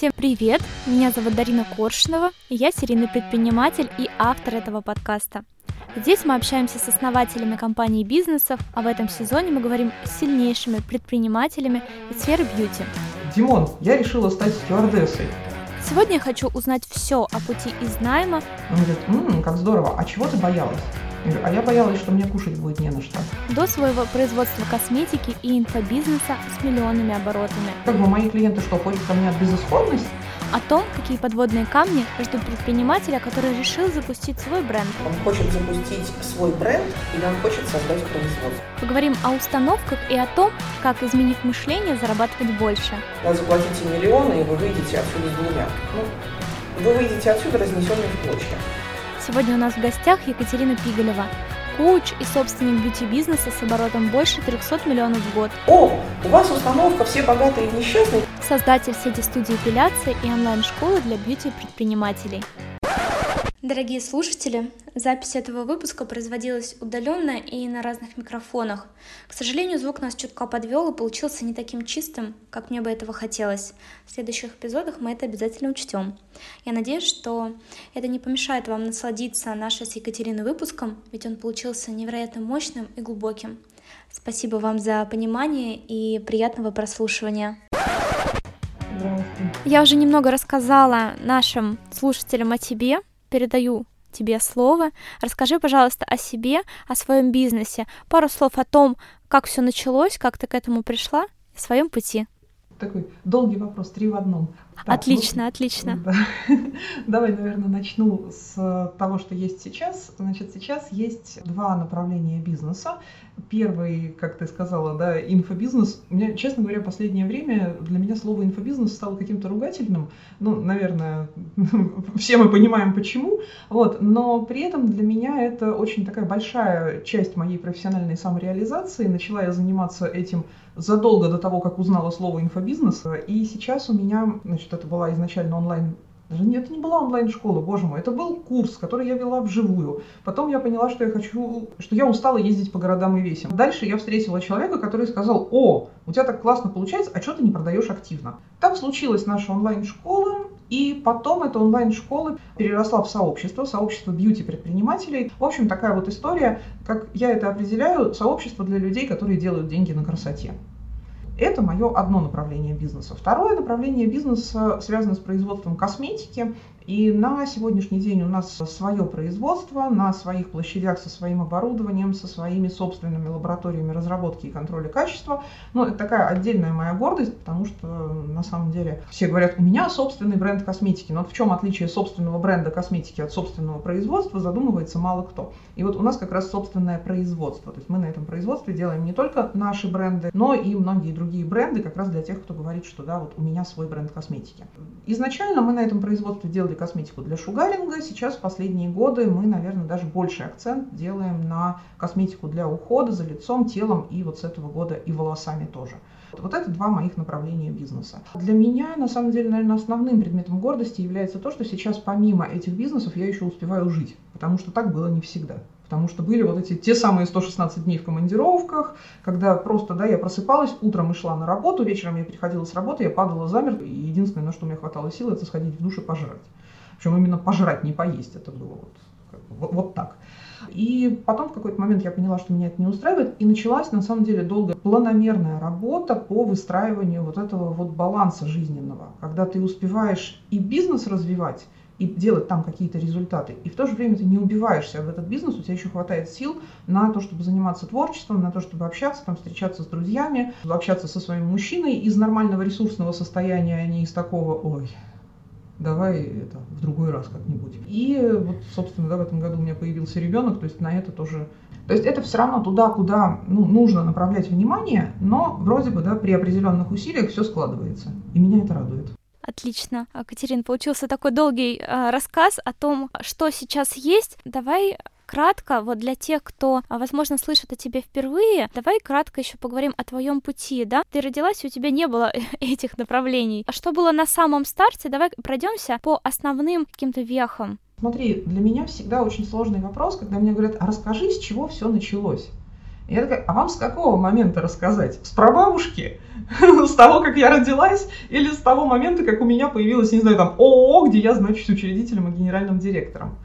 Всем привет! Меня зовут Дарина Коршунова, и я серийный предприниматель и автор этого подкаста. Здесь мы общаемся с основателями компаний и бизнесов, а в этом сезоне мы говорим с сильнейшими предпринимателями из сферы бьюти. Димон, я решила стать стюардессой. Сегодня я хочу узнать все о пути из найма. Он говорит, м-м, как здорово, а чего ты боялась? А я боялась, что мне кушать будет не на что. До своего производства косметики и инфобизнеса с миллионными оборотами. Как бы мои клиенты что, ходят ко мне от безысходности? О том, какие подводные камни ждут предпринимателя, который решил запустить свой бренд. Он хочет запустить свой бренд или он хочет создать производство. Поговорим о установках и о том, как, изменив мышление, зарабатывать больше. Вот заплатите миллионы, и вы выйдете отсюда с двумя. Ну, вы выйдете отсюда разнесенные в клочья. Сегодня у нас в гостях Екатерина Пигалева, коуч и собственник бьюти-бизнеса с оборотом больше 300 миллионов в год. О, у вас установка «Все богатые и несчастные». Создатель сети студии эпиляции и онлайн-школы для бьюти-предпринимателей. Дорогие слушатели, запись этого выпуска производилась удаленно и на разных микрофонах. К сожалению, звук нас чутка подвел и получился не таким чистым, как мне бы этого хотелось. В следующих эпизодах мы это обязательно учтем. Я надеюсь, что это не помешает вам насладиться нашей с Екатериной выпуском, ведь он получился невероятно мощным и глубоким. Спасибо вам за понимание и приятного прослушивания. Я уже немного рассказала нашим слушателям о тебе, передаю тебе слово. Расскажи, пожалуйста, о себе, о своем бизнесе. Пару слов о том, как все началось, как ты к этому пришла, о своем пути. Такой долгий вопрос, три в одном. Так, отлично, ну, отлично. Да. Давай, наверное, начну с того, что есть сейчас. Значит, сейчас есть два направления бизнеса. Первый, как ты сказала, да, инфобизнес. У меня, честно говоря, последнее время для меня слово инфобизнес стало каким-то ругательным. Ну, наверное, все мы понимаем почему. Вот, но при этом для меня это очень такая большая часть моей профессиональной самореализации. Начала я заниматься этим задолго до того, как узнала слово инфобизнес. И сейчас у меня, значит, это была изначально онлайн даже нет, это не была онлайн-школа, боже мой, это был курс, который я вела вживую. Потом я поняла, что я хочу, что я устала ездить по городам и весям. Дальше я встретила человека, который сказал, о, у тебя так классно получается, а что ты не продаешь активно? Так случилась наша онлайн-школа, и потом эта онлайн-школа переросла в сообщество, сообщество бьюти-предпринимателей. В общем, такая вот история, как я это определяю, сообщество для людей, которые делают деньги на красоте. Это мое одно направление бизнеса. Второе направление бизнеса связано с производством косметики. И на сегодняшний день у нас свое производство на своих площадях со своим оборудованием, со своими собственными лабораториями разработки и контроля качества. Но это такая отдельная моя гордость, потому что на самом деле все говорят, у меня собственный бренд косметики. Но вот в чем отличие собственного бренда косметики от собственного производства, задумывается мало кто. И вот у нас как раз собственное производство. То есть мы на этом производстве делаем не только наши бренды, но и многие другие бренды, как раз для тех, кто говорит, что да, вот у меня свой бренд косметики. Изначально мы на этом производстве делали косметику для шугаринга. Сейчас в последние годы мы, наверное, даже больше акцент делаем на косметику для ухода за лицом, телом и вот с этого года и волосами тоже. Вот это два моих направления бизнеса. Для меня, на самом деле, наверное, основным предметом гордости является то, что сейчас помимо этих бизнесов я еще успеваю жить, потому что так было не всегда. Потому что были вот эти те самые 116 дней в командировках, когда просто, да, я просыпалась, утром и шла на работу, вечером я приходила с работы, я падала замертво, и единственное, на что меня хватало сил, это сходить в душ и пожрать. Причем именно пожрать, не поесть. Это было вот, вот, вот так. И потом в какой-то момент я поняла, что меня это не устраивает, и началась на самом деле долгая планомерная работа по выстраиванию вот этого вот баланса жизненного, когда ты успеваешь и бизнес развивать, и делать там какие-то результаты. И в то же время ты не убиваешься в этот бизнес, у тебя еще хватает сил на то, чтобы заниматься творчеством, на то, чтобы общаться, там, встречаться с друзьями, общаться со своим мужчиной из нормального ресурсного состояния, а не из такого, ой, давай это в другой раз как-нибудь. И вот, собственно, да, в этом году у меня появился ребенок, то есть на это тоже то есть это все равно туда, куда ну, нужно направлять внимание, но вроде бы да, при определенных усилиях все складывается. И меня это радует. Отлично. Катерин, получился такой долгий э, рассказ о том, что сейчас есть. Давай кратко, вот для тех, кто, а, возможно, слышит о тебе впервые, давай кратко еще поговорим о твоем пути, да? Ты родилась, у тебя не было этих направлений. А что было на самом старте? Давай пройдемся по основным каким-то вехам. Смотри, для меня всегда очень сложный вопрос, когда мне говорят, а расскажи, с чего все началось. я такая, а вам с какого момента рассказать? С прабабушки? С того, как я родилась? Или с того момента, как у меня появилось, не знаю, там, ООО, где я значусь учредителем и генеральным директором?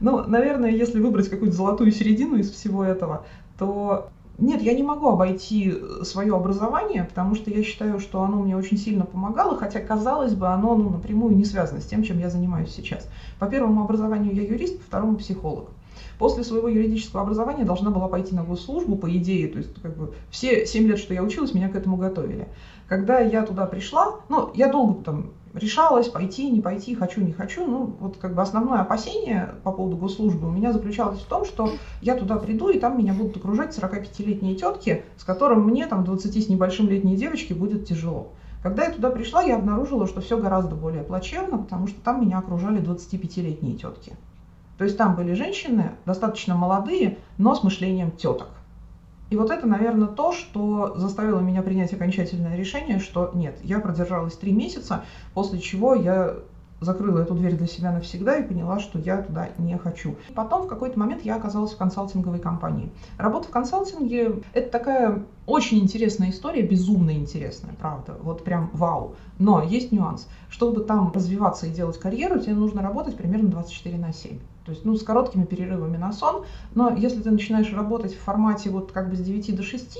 Ну, наверное, если выбрать какую-то золотую середину из всего этого, то нет, я не могу обойти свое образование, потому что я считаю, что оно мне очень сильно помогало, хотя, казалось бы, оно ну, напрямую не связано с тем, чем я занимаюсь сейчас. По первому образованию я юрист, по второму психолог. После своего юридического образования должна была пойти на госслужбу, по идее, то есть как бы все 7 лет, что я училась, меня к этому готовили. Когда я туда пришла, ну, я долго там решалась, пойти, не пойти, хочу, не хочу. Ну, вот как бы основное опасение по поводу госслужбы у меня заключалось в том, что я туда приду, и там меня будут окружать 45-летние тетки, с которым мне, там, 20 с небольшим летней девочки будет тяжело. Когда я туда пришла, я обнаружила, что все гораздо более плачевно, потому что там меня окружали 25-летние тетки. То есть там были женщины достаточно молодые, но с мышлением теток. И вот это, наверное, то, что заставило меня принять окончательное решение, что нет, я продержалась три месяца, после чего я закрыла эту дверь для себя навсегда и поняла, что я туда не хочу. Потом в какой-то момент я оказалась в консалтинговой компании. Работа в консалтинге – это такая очень интересная история, безумно интересная, правда, вот прям вау. Но есть нюанс. Чтобы там развиваться и делать карьеру, тебе нужно работать примерно 24 на 7. То есть, ну, с короткими перерывами на сон. Но если ты начинаешь работать в формате вот как бы с 9 до 6,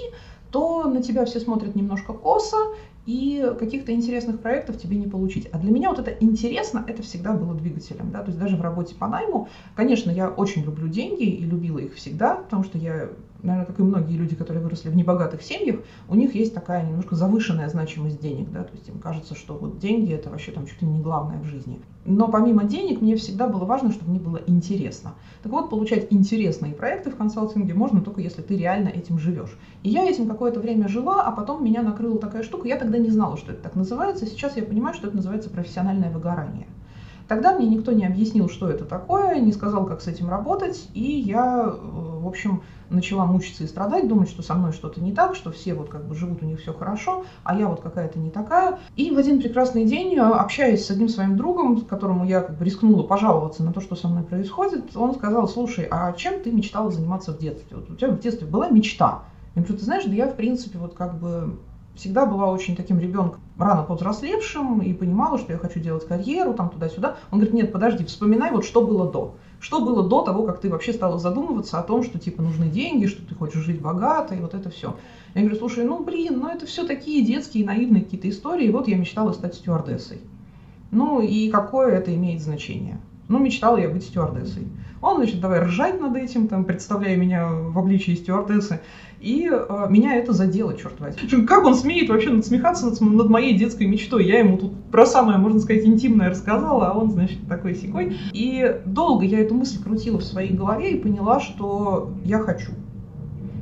то на тебя все смотрят немножко косо, и каких-то интересных проектов тебе не получить. А для меня вот это интересно, это всегда было двигателем. Да? То есть даже в работе по найму, конечно, я очень люблю деньги и любила их всегда, потому что я наверное, как и многие люди, которые выросли в небогатых семьях, у них есть такая немножко завышенная значимость денег, да, то есть им кажется, что вот деньги это вообще там чуть ли не главное в жизни. Но помимо денег мне всегда было важно, чтобы мне было интересно. Так вот, получать интересные проекты в консалтинге можно только если ты реально этим живешь. И я этим какое-то время жила, а потом меня накрыла такая штука, я тогда не знала, что это так называется, сейчас я понимаю, что это называется профессиональное выгорание. Тогда мне никто не объяснил, что это такое, не сказал, как с этим работать, и я, э, в общем, начала мучиться и страдать, думать, что со мной что-то не так, что все вот как бы живут, у них все хорошо, а я вот какая-то не такая. И в один прекрасный день, э, общаясь с одним своим другом, которому я как бы рискнула пожаловаться на то, что со мной происходит, он сказал, слушай, а чем ты мечтала заниматься в детстве? Вот у тебя в детстве была мечта. Я говорю, ты знаешь, да я в принципе вот как бы всегда была очень таким ребенком рано повзрослевшим и понимала, что я хочу делать карьеру, там туда-сюда. Он говорит, нет, подожди, вспоминай, вот что было до. Что было до того, как ты вообще стала задумываться о том, что типа нужны деньги, что ты хочешь жить богато и вот это все. Я говорю, слушай, ну блин, ну это все такие детские, наивные какие-то истории. Вот я мечтала стать стюардессой. Ну и какое это имеет значение? Ну, мечтала я быть стюардессой. Он, значит, давай ржать над этим, там, представляя меня в обличии стюардессы. И э, меня это задело, черт возьми. Как он смеет вообще надсмехаться над, над моей детской мечтой? Я ему тут про самое, можно сказать, интимное рассказала, а он, значит, такой секой. И долго я эту мысль крутила в своей голове и поняла, что я хочу.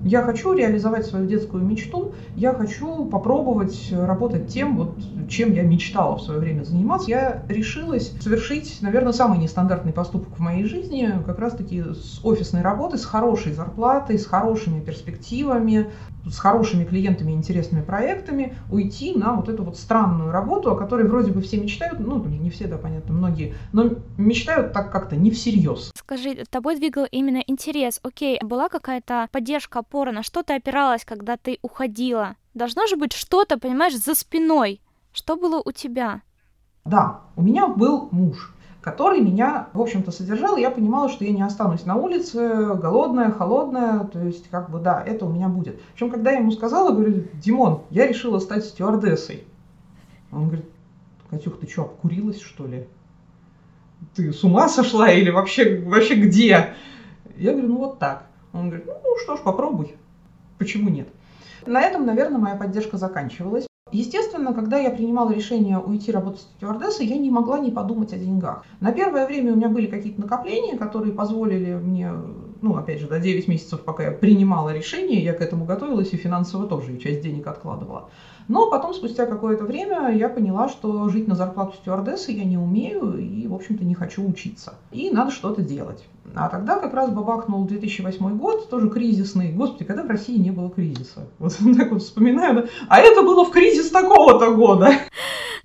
Я хочу реализовать свою детскую мечту, я хочу попробовать работать тем, вот, чем я мечтала в свое время заниматься. Я решилась совершить, наверное, самый нестандартный поступок в моей жизни, как раз-таки с офисной работы, с хорошей зарплатой, с хорошими перспективами, с хорошими клиентами и интересными проектами уйти на вот эту вот странную работу, о которой вроде бы все мечтают, ну, не все, да, понятно, многие, но мечтают так как-то не всерьез. Скажи, тобой двигал именно интерес. Окей, была какая-то поддержка, опора, на что ты опиралась, когда ты уходила? Должно же быть что-то, понимаешь, за спиной. Что было у тебя? Да, у меня был муж который меня, в общем-то, содержал, я понимала, что я не останусь на улице, голодная, холодная, то есть, как бы, да, это у меня будет. Причем, когда я ему сказала, говорю, Димон, я решила стать стюардессой. Он говорит, Катюх, ты что, обкурилась, что ли? Ты с ума сошла или вообще, вообще где? Я говорю, ну вот так. Он говорит, ну что ж, попробуй. Почему нет? На этом, наверное, моя поддержка заканчивалась. Естественно, когда я принимала решение уйти работать стюардессой, я не могла не подумать о деньгах. На первое время у меня были какие-то накопления, которые позволили мне, ну, опять же, до 9 месяцев, пока я принимала решение, я к этому готовилась и финансово тоже, и часть денег откладывала. Но потом, спустя какое-то время, я поняла, что жить на зарплату стюардессы я не умею и, в общем-то, не хочу учиться. И надо что-то делать. А тогда как раз бабахнул 2008 год, тоже кризисный. Господи, когда в России не было кризиса? Вот так вот вспоминаю. Да? А это было в кризис такого-то года.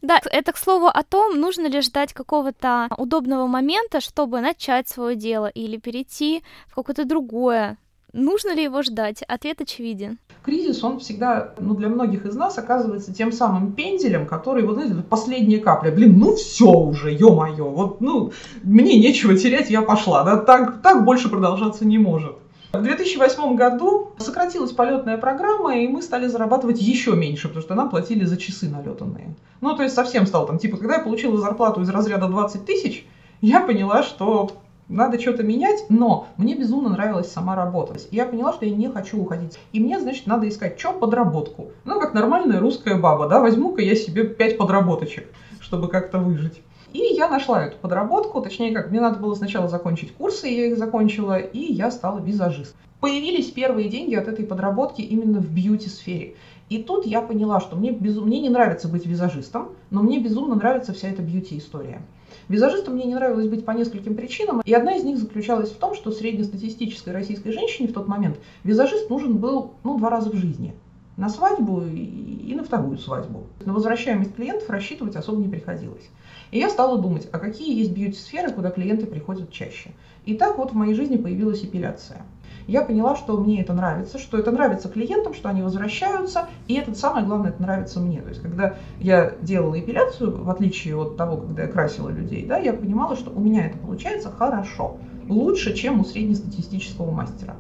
Да, это к слову о том, нужно ли ждать какого-то удобного момента, чтобы начать свое дело или перейти в какое-то другое Нужно ли его ждать? Ответ очевиден. Кризис, он всегда, ну, для многих из нас оказывается тем самым пенделем, который, вот знаете, последняя капля. Блин, ну все уже, ё-моё, вот, ну, мне нечего терять, я пошла, да, так, так больше продолжаться не может. В 2008 году сократилась полетная программа, и мы стали зарабатывать еще меньше, потому что нам платили за часы налетанные. Ну, то есть совсем стало там, типа, когда я получила зарплату из разряда 20 тысяч, я поняла, что надо что-то менять, но мне безумно нравилась сама работа. Я поняла, что я не хочу уходить. И мне, значит, надо искать что? Подработку. Ну, как нормальная русская баба, да, возьму-ка я себе 5 подработочек, чтобы как-то выжить. И я нашла эту подработку, точнее как, мне надо было сначала закончить курсы, я их закончила, и я стала визажист. Появились первые деньги от этой подработки именно в бьюти-сфере. И тут я поняла, что мне, безум... мне не нравится быть визажистом, но мне безумно нравится вся эта бьюти-история. Визажистом мне не нравилось быть по нескольким причинам, и одна из них заключалась в том, что среднестатистической российской женщине в тот момент визажист нужен был ну, два раза в жизни. На свадьбу и на вторую свадьбу. На возвращаемость клиентов рассчитывать особо не приходилось. И я стала думать, а какие есть бьюти-сферы, куда клиенты приходят чаще. И так вот в моей жизни появилась эпиляция. Я поняла, что мне это нравится, что это нравится клиентам, что они возвращаются, и это самое главное, это нравится мне. То есть, когда я делала эпиляцию, в отличие от того, когда я красила людей, да, я понимала, что у меня это получается хорошо, лучше, чем у среднестатистического мастера.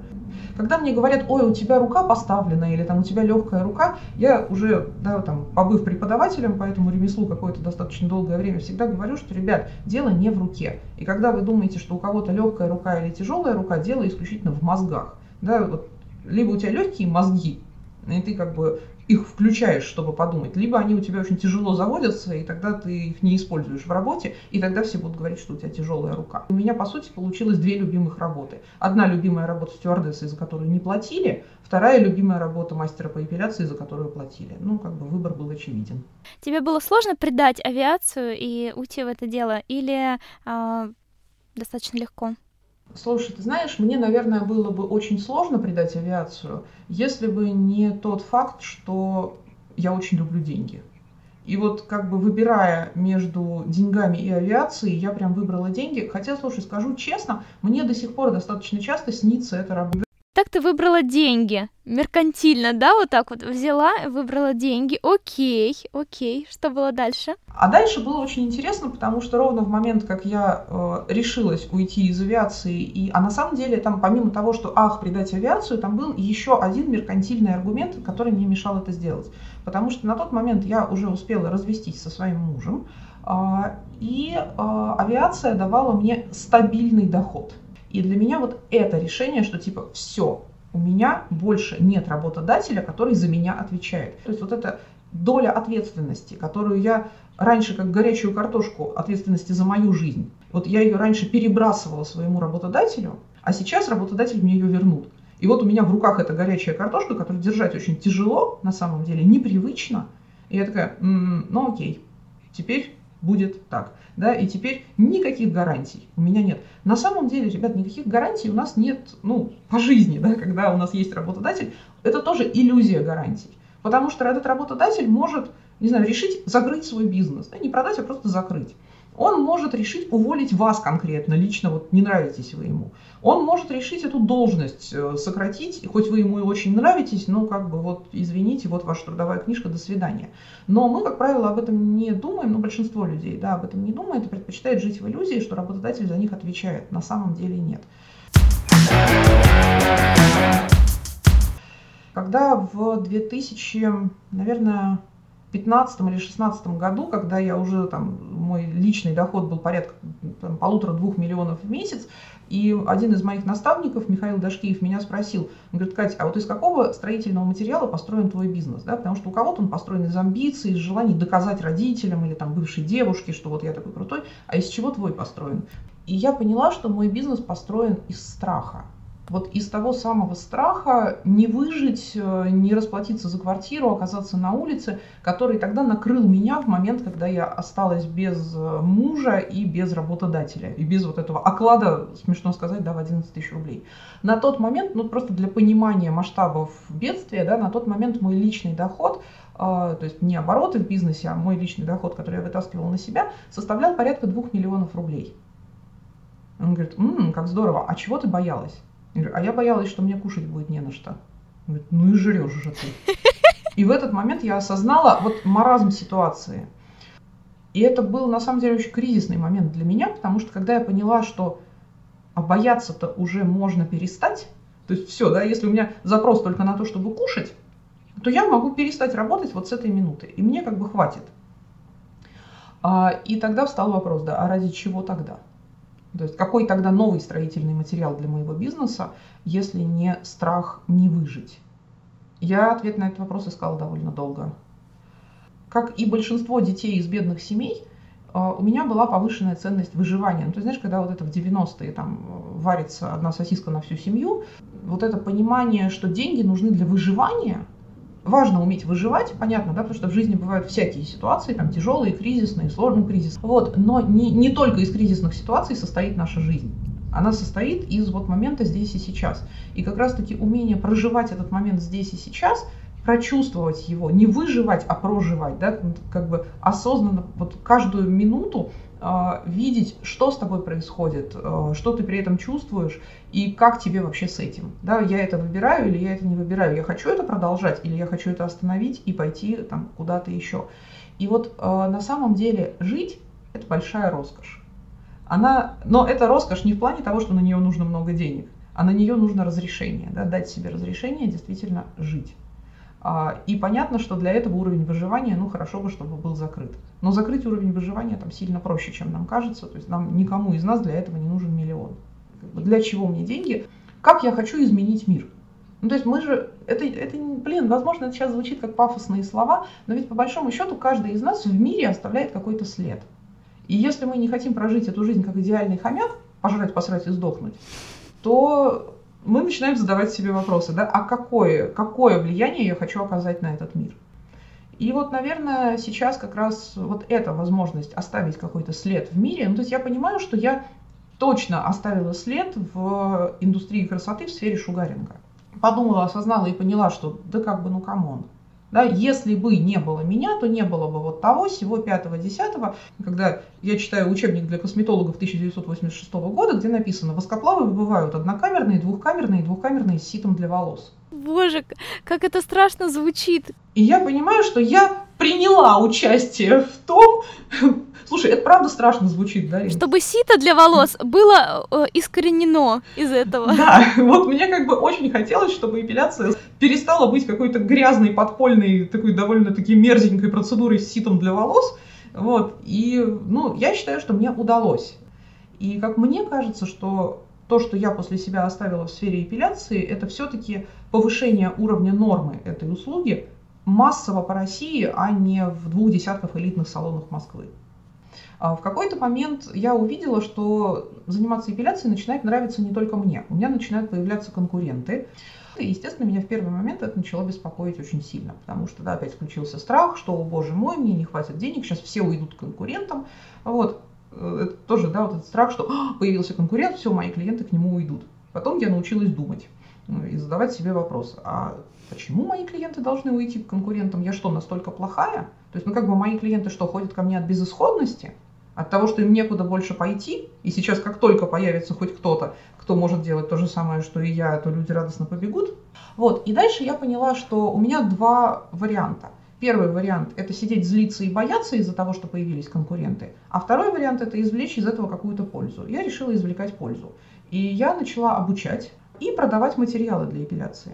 Когда мне говорят, ой, у тебя рука поставлена или там у тебя легкая рука, я уже, да, там, побыв преподавателем по этому ремеслу какое-то достаточно долгое время, всегда говорю, что, ребят, дело не в руке. И когда вы думаете, что у кого-то легкая рука или тяжелая рука, дело исключительно в мозгах. Да, вот, либо у тебя легкие мозги, и ты как бы их включаешь, чтобы подумать, либо они у тебя очень тяжело заводятся, и тогда ты их не используешь в работе, и тогда все будут говорить, что у тебя тяжелая рука. У меня, по сути, получилось две любимых работы. Одна любимая работа стюардессы, за которую не платили, вторая любимая работа мастера по эпиляции, за которую платили. Ну, как бы выбор был очевиден. Тебе было сложно предать авиацию и уйти в это дело, или э, достаточно легко? Слушай, ты знаешь, мне, наверное, было бы очень сложно предать авиацию, если бы не тот факт, что я очень люблю деньги. И вот как бы выбирая между деньгами и авиацией, я прям выбрала деньги. Хотя, слушай, скажу честно, мне до сих пор достаточно часто снится эта работа. Так ты выбрала деньги. Меркантильно, да, вот так вот взяла, выбрала деньги. Окей, окей. Что было дальше? А дальше было очень интересно, потому что ровно в момент, как я э, решилась уйти из авиации, и, а на самом деле там помимо того, что ах, предать авиацию, там был еще один меркантильный аргумент, который мне мешал это сделать. Потому что на тот момент я уже успела развестись со своим мужем, э, и э, авиация давала мне стабильный доход. И для меня вот это решение, что типа все, у меня больше нет работодателя, который за меня отвечает. То есть вот эта доля ответственности, которую я раньше как горячую картошку ответственности за мою жизнь, вот я ее раньше перебрасывала своему работодателю, а сейчас работодатель мне ее вернут. И вот у меня в руках эта горячая картошка, которую держать очень тяжело, на самом деле, непривычно. И я такая, м-м, ну окей, теперь будет так. Да, и теперь никаких гарантий у меня нет. На самом деле, ребят, никаких гарантий у нас нет, ну, по жизни, да, когда у нас есть работодатель, это тоже иллюзия гарантий. Потому что этот работодатель может, не знаю, решить закрыть свой бизнес, да, не продать, а просто закрыть. Он может решить уволить вас конкретно, лично вот не нравитесь вы ему. Он может решить эту должность э, сократить, хоть вы ему и очень нравитесь, но как бы вот извините, вот ваша трудовая книжка, до свидания. Но мы, как правило, об этом не думаем, но большинство людей да, об этом не думает и предпочитает жить в иллюзии, что работодатель за них отвечает. На самом деле нет. Когда в 2000, наверное, 15 или 16 году, когда я уже там, мой личный доход был порядка полутора-двух миллионов в месяц, и один из моих наставников, Михаил Дашкиев, меня спросил, он говорит, Катя, а вот из какого строительного материала построен твой бизнес? Да? Потому что у кого-то он построен из амбиций, из желаний доказать родителям или там бывшей девушке, что вот я такой крутой, а из чего твой построен? И я поняла, что мой бизнес построен из страха вот из того самого страха не выжить, э, не расплатиться за квартиру, оказаться на улице, который тогда накрыл меня в момент, когда я осталась без э, мужа и без работодателя, и без вот этого оклада, смешно сказать, да, в 11 тысяч рублей. На тот момент, ну просто для понимания масштабов бедствия, да, на тот момент мой личный доход, э, то есть не обороты в бизнесе, а мой личный доход, который я вытаскивала на себя, составлял порядка 2 миллионов рублей. Он говорит, м-м, как здорово, а чего ты боялась? Говорю, а я боялась, что мне кушать будет не на что. Говорит, ну и жрешь же ты. И в этот момент я осознала вот маразм ситуации. И это был на самом деле очень кризисный момент для меня, потому что когда я поняла, что а бояться-то уже можно перестать, то есть все, да, если у меня запрос только на то, чтобы кушать, то я могу перестать работать вот с этой минуты, и мне как бы хватит. А, и тогда встал вопрос, да, а ради чего тогда? То есть какой тогда новый строительный материал для моего бизнеса, если не страх не выжить? Я ответ на этот вопрос искала довольно долго. Как и большинство детей из бедных семей, а, у меня была повышенная ценность выживания. Ну, ты знаешь, когда вот это в 90-е там варится одна сосиска на всю семью, вот это понимание, что деньги нужны для выживания, важно уметь выживать, понятно, да, потому что в жизни бывают всякие ситуации, там тяжелые, кризисные, сложные кризис. Вот, но не, не только из кризисных ситуаций состоит наша жизнь. Она состоит из вот момента здесь и сейчас. И как раз-таки умение проживать этот момент здесь и сейчас – прочувствовать его, не выживать, а проживать, да, как бы осознанно вот каждую минуту видеть, что с тобой происходит, э, что ты при этом чувствуешь и как тебе вообще с этим. Да, я это выбираю или я это не выбираю, я хочу это продолжать или я хочу это остановить и пойти там куда-то еще. И вот э, на самом деле жить – это большая роскошь. Она, но это роскошь не в плане того, что на нее нужно много денег, а на нее нужно разрешение, да, дать себе разрешение действительно жить. А, и понятно, что для этого уровень выживания, ну хорошо бы, чтобы был закрыт. Но закрыть уровень выживания там сильно проще, чем нам кажется. То есть нам никому из нас для этого не нужен миллион. Для чего мне деньги? Как я хочу изменить мир? Ну, то есть мы же, это, это, блин, возможно, это сейчас звучит как пафосные слова, но ведь по большому счету каждый из нас в мире оставляет какой-то след. И если мы не хотим прожить эту жизнь как идеальный хомяк, пожрать, посрать и сдохнуть, то мы начинаем задавать себе вопросы, да, а какое, какое влияние я хочу оказать на этот мир? И вот, наверное, сейчас как раз вот эта возможность оставить какой-то след в мире, ну, то есть я понимаю, что я точно оставила след в индустрии красоты в сфере шугаринга. Подумала, осознала и поняла, что да как бы, ну come on, да, если бы не было меня, то не было бы вот того, всего 5-10, когда я читаю учебник для косметологов 1986 года, где написано, воскоплавы бывают однокамерные, двухкамерные и двухкамерные с ситом для волос. Боже, как это страшно звучит. И я понимаю, что я приняла участие в том, Слушай, это правда страшно звучит, да? Чтобы сито для волос было э, искоренено из этого. Да, вот мне как бы очень хотелось, чтобы эпиляция перестала быть какой-то грязной, подпольной, такой довольно-таки мерзенькой процедурой с ситом для волос. Вот, и, ну, я считаю, что мне удалось. И как мне кажется, что то, что я после себя оставила в сфере эпиляции, это все-таки повышение уровня нормы этой услуги массово по России, а не в двух десятках элитных салонах Москвы. А в какой-то момент я увидела, что заниматься эпиляцией начинает нравиться не только мне. У меня начинают появляться конкуренты. И, естественно, меня в первый момент это начало беспокоить очень сильно, потому что, да, опять включился страх, что, о боже мой, мне не хватит денег, сейчас все уйдут к конкурентам. Вот, э, это тоже, да, вот этот страх, что «А, появился конкурент, все, мои клиенты к нему уйдут. Потом я научилась думать и задавать себе вопрос, а почему мои клиенты должны уйти к конкурентам? Я что, настолько плохая? То есть, ну как бы мои клиенты что, ходят ко мне от безысходности? От того, что им некуда больше пойти, и сейчас как только появится хоть кто-то, кто может делать то же самое, что и я, то люди радостно побегут. Вот, и дальше я поняла, что у меня два варианта. Первый вариант – это сидеть, злиться и бояться из-за того, что появились конкуренты. А второй вариант – это извлечь из этого какую-то пользу. Я решила извлекать пользу. И я начала обучать и продавать материалы для эпиляции.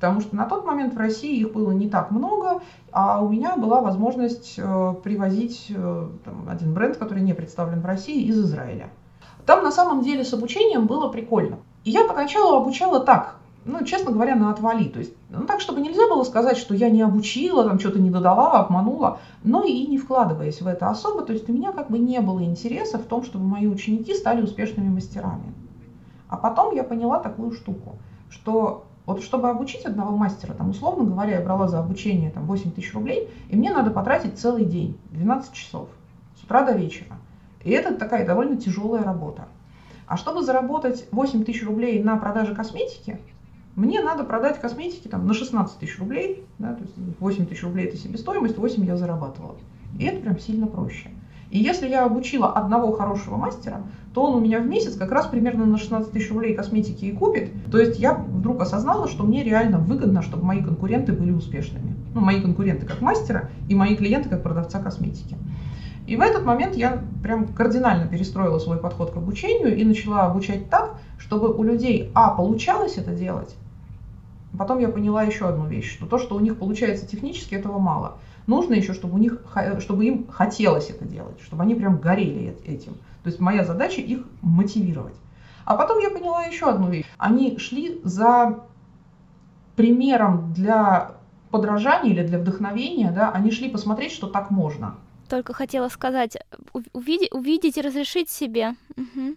Потому что на тот момент в России их было не так много, а у меня была возможность э, привозить э, там, один бренд, который не представлен в России, из Израиля. Там на самом деле с обучением было прикольно. И я поначалу обучала так, ну, честно говоря, на отвали. То есть, ну, так, чтобы нельзя было сказать, что я не обучила, там что-то не додала, обманула, но и не вкладываясь в это особо. То есть у меня как бы не было интереса в том, чтобы мои ученики стали успешными мастерами. А потом я поняла такую штуку, что вот чтобы обучить одного мастера, там, условно говоря, я брала за обучение там, 8 тысяч рублей, и мне надо потратить целый день, 12 часов, с утра до вечера. И это такая довольно тяжелая работа. А чтобы заработать 8 тысяч рублей на продаже косметики, мне надо продать косметики там, на 16 тысяч рублей, да, то есть 8 тысяч рублей это себестоимость, 8 я зарабатывала. И это прям сильно проще. И если я обучила одного хорошего мастера, то он у меня в месяц как раз примерно на 16 тысяч рублей косметики и купит. То есть я вдруг осознала, что мне реально выгодно, чтобы мои конкуренты были успешными. Ну, мои конкуренты как мастера и мои клиенты как продавца косметики. И в этот момент я прям кардинально перестроила свой подход к обучению и начала обучать так, чтобы у людей, а, получалось это делать, потом я поняла еще одну вещь, что то, что у них получается технически, этого мало. Нужно еще, чтобы, у них, чтобы им хотелось это делать, чтобы они прям горели этим. То есть моя задача их мотивировать. А потом я поняла еще одну вещь. Они шли за примером для подражания или для вдохновения, да, они шли посмотреть, что так можно. Только хотела сказать, увидеть, увидеть и разрешить себе. Угу.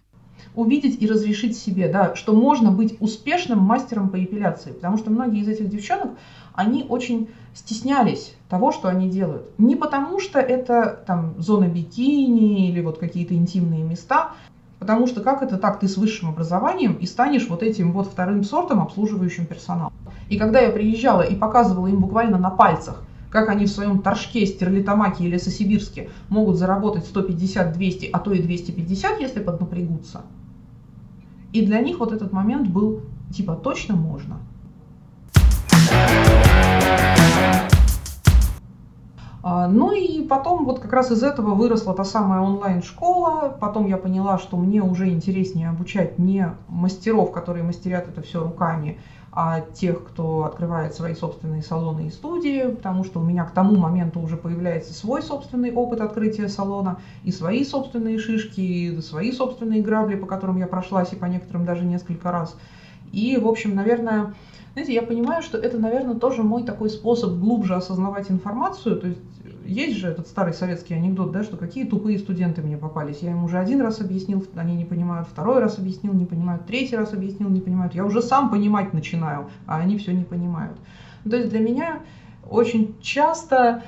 Увидеть и разрешить себе, да, что можно быть успешным мастером по эпиляции. Потому что многие из этих девчонок, они очень стеснялись того, что они делают. Не потому, что это там зона бикини или вот какие-то интимные места, потому что как это так, ты с высшим образованием и станешь вот этим вот вторым сортом обслуживающим персоналом. И когда я приезжала и показывала им буквально на пальцах, как они в своем Торжке, Стерлитамаке или Лесосибирске могут заработать 150, 200, а то и 250, если поднапрягутся. И для них вот этот момент был типа точно можно. А, ну и потом вот как раз из этого выросла та самая онлайн-школа. Потом я поняла, что мне уже интереснее обучать не мастеров, которые мастерят это все руками, а тех, кто открывает свои собственные салоны и студии, потому что у меня к тому моменту уже появляется свой собственный опыт открытия салона, и свои собственные шишки, и свои собственные грабли, по которым я прошлась, и по некоторым даже несколько раз. И, в общем, наверное, знаете, я понимаю, что это, наверное, тоже мой такой способ глубже осознавать информацию. То есть есть же этот старый советский анекдот, да, что какие тупые студенты мне попались. Я им уже один раз объяснил, они не понимают, второй раз объяснил, не понимают, третий раз объяснил, не понимают. Я уже сам понимать начинаю, а они все не понимают. То есть для меня очень часто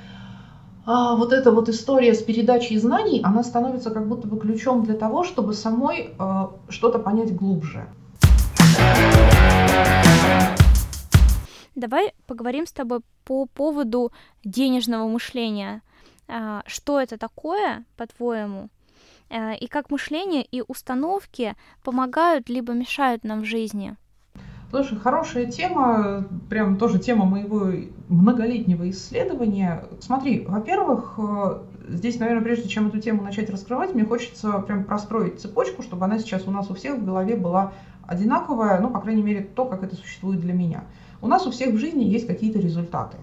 а, вот эта вот история с передачей знаний, она становится как будто бы ключом для того, чтобы самой а, что-то понять глубже. Давай поговорим с тобой по поводу денежного мышления. А, что это такое, по-твоему? А, и как мышление и установки помогают либо мешают нам в жизни? Слушай, хорошая тема, прям тоже тема моего многолетнего исследования. Смотри, во-первых, э, здесь, наверное, прежде чем эту тему начать раскрывать, мне хочется прям простроить цепочку, чтобы она сейчас у нас у всех в голове была одинаковая, ну, по крайней мере, то, как это существует для меня. У нас у всех в жизни есть какие-то результаты.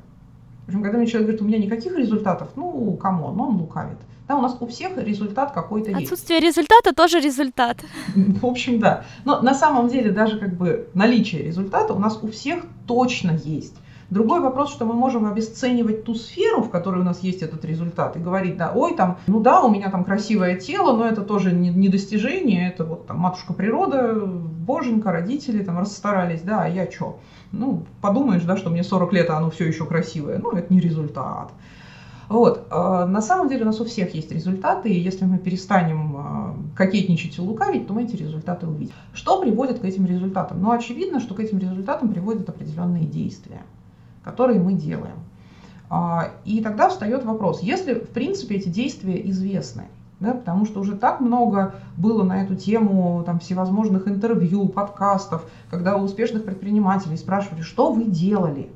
Общем, когда мне человек говорит, у меня никаких результатов, ну, кому, но он лукавит. Да, у нас у всех результат какой-то есть. Отсутствие результата тоже результат. В общем, да. Но на самом деле даже как бы наличие результата у нас у всех точно есть. Другой вопрос, что мы можем обесценивать ту сферу, в которой у нас есть этот результат, и говорить, да, ой, там, ну да, у меня там красивое тело, но это тоже не, не достижение, это вот там матушка природа, боженька, родители там расстарались, да, а я что? Ну, подумаешь, да, что мне 40 лет, а оно все еще красивое. Ну, это не результат. Вот. А на самом деле у нас у всех есть результаты, и если мы перестанем а, кокетничать и лукавить, то мы эти результаты увидим. Что приводит к этим результатам? Ну, очевидно, что к этим результатам приводят определенные действия которые мы делаем. А, и тогда встает вопрос, если в принципе эти действия известны, да, потому что уже так много было на эту тему там, всевозможных интервью, подкастов, когда у успешных предпринимателей спрашивали, что вы делали.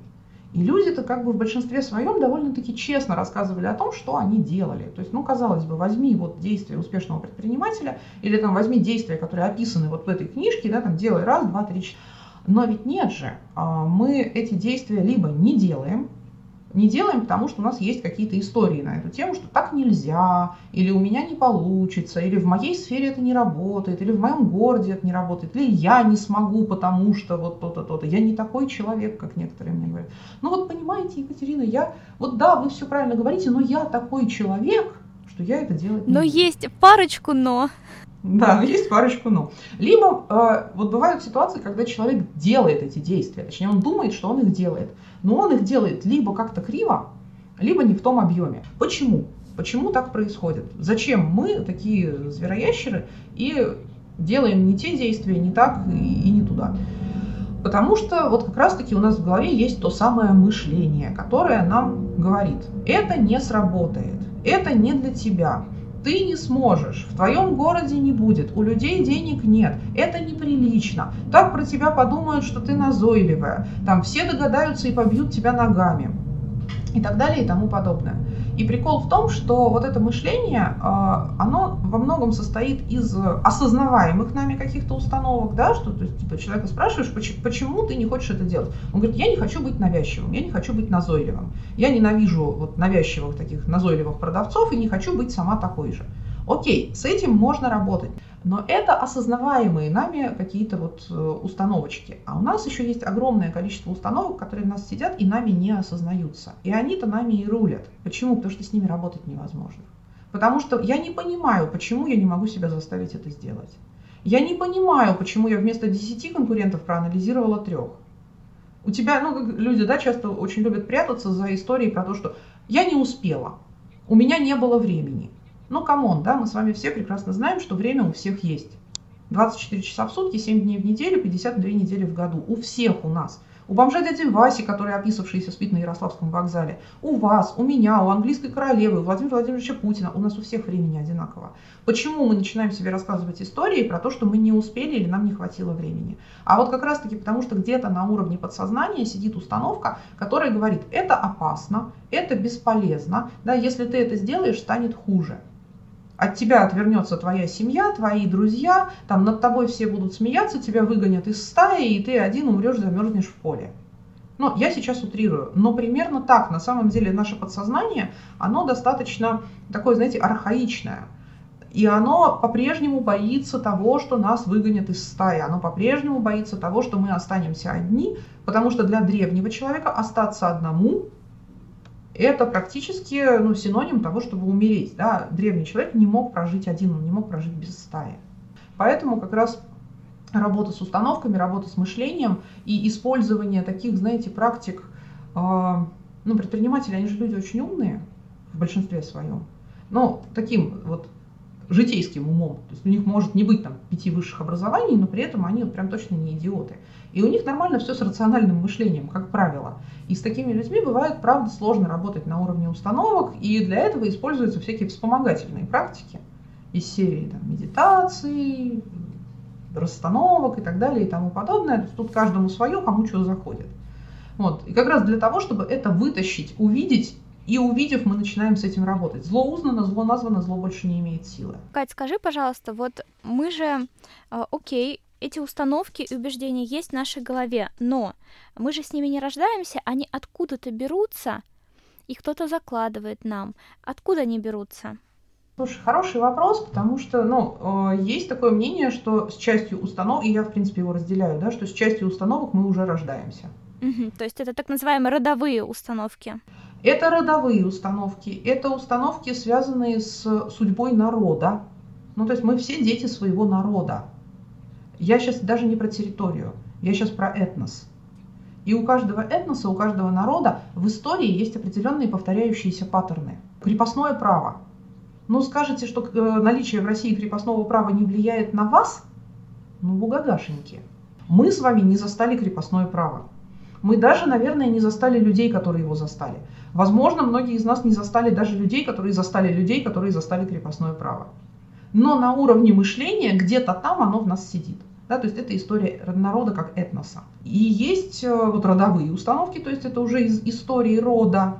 И люди-то как бы в большинстве своем довольно-таки честно рассказывали о том, что они делали. То есть, ну, казалось бы, возьми вот действия успешного предпринимателя, или там возьми действия, которые описаны вот в этой книжке, да, там делай раз, два, три, четыре но ведь нет же, а, мы эти действия либо не делаем, не делаем, потому что у нас есть какие-то истории на эту тему, что так нельзя, или у меня не получится, или в моей сфере это не работает, или в моем городе это не работает, или я не смогу, потому что вот то-то, то-то. Я не такой человек, как некоторые мне говорят. Ну вот понимаете, Екатерина, я, вот да, вы все правильно говорите, но я такой человек, что я это делать не Но есть парочку но. Да, есть парочку «но». Либо э, вот бывают ситуации, когда человек делает эти действия, точнее он думает, что он их делает, но он их делает либо как-то криво, либо не в том объеме. Почему? Почему так происходит? Зачем мы, такие звероящеры, и делаем не те действия, не так и, и не туда? Потому что вот как раз-таки у нас в голове есть то самое мышление, которое нам говорит, это не сработает, это не для тебя, ты не сможешь, в твоем городе не будет, у людей денег нет, это неприлично, так про тебя подумают, что ты назойливая, там все догадаются и побьют тебя ногами. И так далее и тому подобное. И прикол в том, что вот это мышление, а, оно во многом состоит из осознаваемых нами каких-то установок, да, что то есть, типа, человека спрашиваешь, почему ты не хочешь это делать? Он говорит, я не хочу быть навязчивым, я не хочу быть назойливым. Я ненавижу вот навязчивых таких назойливых продавцов и не хочу быть сама такой же. Окей, с этим можно работать. Но это осознаваемые нами какие-то вот э, установочки. А у нас еще есть огромное количество установок, которые у нас сидят и нами не осознаются. И они-то нами и рулят. Почему? Потому что с ними работать невозможно. Потому что я не понимаю, почему я не могу себя заставить это сделать. Я не понимаю, почему я вместо 10 конкурентов проанализировала трех. У тебя, ну, люди, да, часто очень любят прятаться за историей про то, что я не успела, у меня не было времени. Ну, come on, да, мы с вами все прекрасно знаем, что время у всех есть. 24 часа в сутки, 7 дней в неделю, 52 недели в году. У всех у нас. У бомжа дяди Васи, который описавшийся спит на Ярославском вокзале. У вас, у меня, у английской королевы, у Владимира Владимировича Путина. У нас у всех времени одинаково. Почему мы начинаем себе рассказывать истории про то, что мы не успели или нам не хватило времени? А вот как раз таки потому, что где-то на уровне подсознания сидит установка, которая говорит, это опасно, это бесполезно, да, если ты это сделаешь, станет хуже от тебя отвернется твоя семья, твои друзья, там над тобой все будут смеяться, тебя выгонят из стаи, и ты один умрешь, замерзнешь в поле. Ну, я сейчас утрирую, но примерно так. На самом деле наше подсознание, оно достаточно такое, знаете, архаичное. И оно по-прежнему боится того, что нас выгонят из стаи. Оно по-прежнему боится того, что мы останемся одни, потому что для древнего человека остаться одному это практически ну, синоним того, чтобы умереть. Да? Древний человек не мог прожить один, он не мог прожить без стаи. Поэтому как раз работа с установками, работа с мышлением и использование таких, знаете, практик, э, ну, предприниматели, они же люди очень умные в большинстве своем, но таким вот житейским умом. То есть у них может не быть там пяти высших образований, но при этом они прям точно не идиоты. И у них нормально все с рациональным мышлением, как правило. И с такими людьми бывает, правда, сложно работать на уровне установок, и для этого используются всякие вспомогательные практики из серии там, медитации, расстановок и так далее и тому подобное. Тут каждому свое, кому что заходит. Вот. И как раз для того, чтобы это вытащить, увидеть и увидев, мы начинаем с этим работать. Зло узнано, зло названо, зло больше не имеет силы. Кать, скажи, пожалуйста, вот мы же, а, окей, эти установки и убеждения есть в нашей голове, но мы же с ними не рождаемся, они откуда-то берутся, и кто-то закладывает нам. Откуда они берутся? Слушай, хороший вопрос, потому что, ну, э, есть такое мнение, что с частью установок, и я, в принципе, его разделяю, да, что с частью установок мы уже рождаемся. Угу, то есть это так называемые родовые установки. Это родовые установки, это установки, связанные с судьбой народа. Ну, то есть мы все дети своего народа. Я сейчас даже не про территорию, я сейчас про этнос. И у каждого этноса, у каждого народа в истории есть определенные повторяющиеся паттерны. Крепостное право. Ну, скажете, что э, наличие в России крепостного права не влияет на вас? Ну, бугагашеньки. Мы с вами не застали крепостное право. Мы даже, наверное, не застали людей, которые его застали. Возможно, многие из нас не застали даже людей, которые застали людей, которые застали крепостное право. Но на уровне мышления где-то там оно в нас сидит. Да, то есть это история народа как этноса. И есть э, вот родовые установки, то есть это уже из истории рода.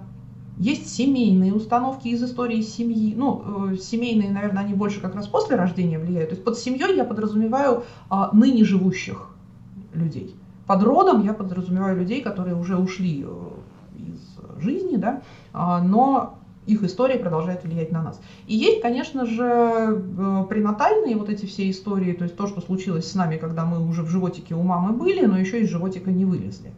Есть семейные установки из истории семьи. Ну, э, семейные, наверное, они больше как раз после рождения влияют. То есть под семьей я подразумеваю э, ныне живущих людей. Под родом я подразумеваю людей, которые уже ушли э, из жизни, да, а, но их история продолжает влиять на нас. И есть, конечно же, э, пренатальные вот эти все истории, то есть то, что случилось с нами, когда мы уже в животике у мамы были, но еще из животика не вылезли.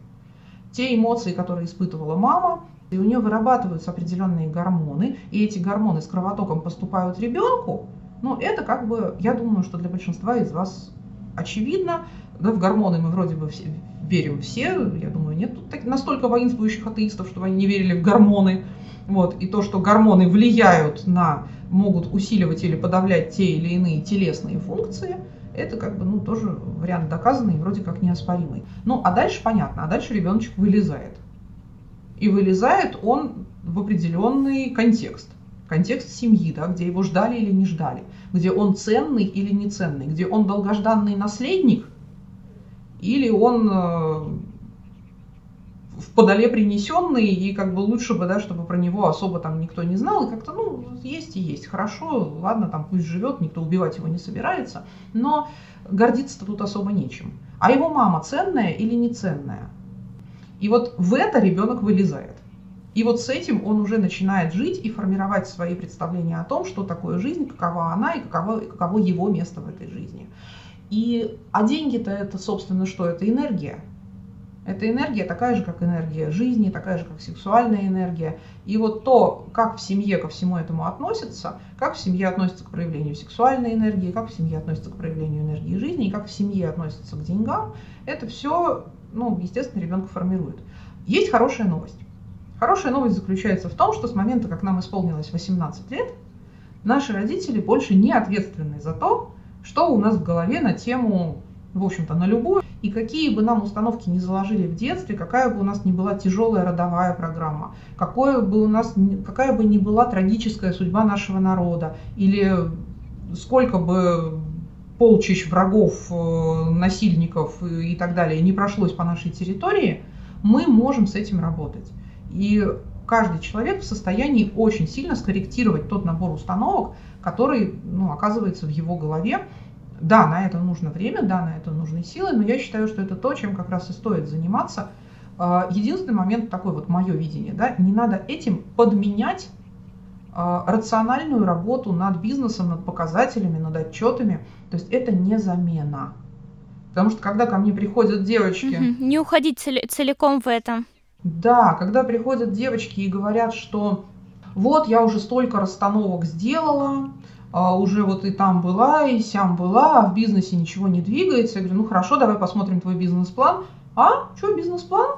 Те эмоции, которые испытывала мама, и у нее вырабатываются определенные гормоны, и эти гормоны с кровотоком поступают ребенку, ну, это как бы, я думаю, что для большинства из вас очевидно, да, в гормоны мы вроде бы все, верим все, я думаю, нет так, настолько воинствующих атеистов, чтобы они не верили в гормоны. Вот, и то, что гормоны влияют на, могут усиливать или подавлять те или иные телесные функции, это как бы, ну, тоже вариант доказанный и вроде как неоспоримый. Ну, а дальше понятно, а дальше ребеночек вылезает. И вылезает он в определенный контекст. контекст семьи, да, где его ждали или не ждали, где он ценный или не ценный, где он долгожданный наследник или он э, в подоле принесенный, и как бы лучше бы, да, чтобы про него особо там никто не знал, и как-то, ну, есть и есть, хорошо, ладно, там пусть живет, никто убивать его не собирается, но гордиться-то тут особо нечем. А его мама ценная или не ценная? И вот в это ребенок вылезает. И вот с этим он уже начинает жить и формировать свои представления о том, что такое жизнь, какова она и каково, каково его место в этой жизни. И, а деньги-то это, собственно, что? Это энергия. Эта энергия такая же, как энергия жизни, такая же, как сексуальная энергия. И вот то, как в семье ко всему этому относится, как в семье относится к проявлению сексуальной энергии, как в семье относится к проявлению энергии жизни, и как в семье относится к деньгам, это все, ну, естественно, ребенка формирует. Есть хорошая новость. Хорошая новость заключается в том, что с момента, как нам исполнилось 18 лет, наши родители больше не ответственны за то, что у нас в голове на тему, в общем-то, на любую. И какие бы нам установки не заложили в детстве, какая бы у нас ни была тяжелая родовая программа, какое бы у нас, какая бы ни была трагическая судьба нашего народа, или сколько бы полчищ врагов, э, насильников и так далее не прошлось по нашей территории, мы можем с этим работать. И каждый человек в состоянии очень сильно скорректировать тот набор установок, который ну, оказывается в его голове. Да, на это нужно время, да, на это нужны силы, но я считаю, что это то, чем как раз и стоит заниматься. А, единственный момент такой вот мое видение, да, не надо этим подменять а, рациональную работу над бизнесом, над показателями, над отчетами. То есть это не замена. Потому что когда ко мне приходят девочки... Не уходить целиком в это. Да, когда приходят девочки и говорят, что вот я уже столько расстановок сделала, уже вот и там была, и сям была, а в бизнесе ничего не двигается. Я говорю, ну хорошо, давай посмотрим твой бизнес-план. А, что, бизнес-план?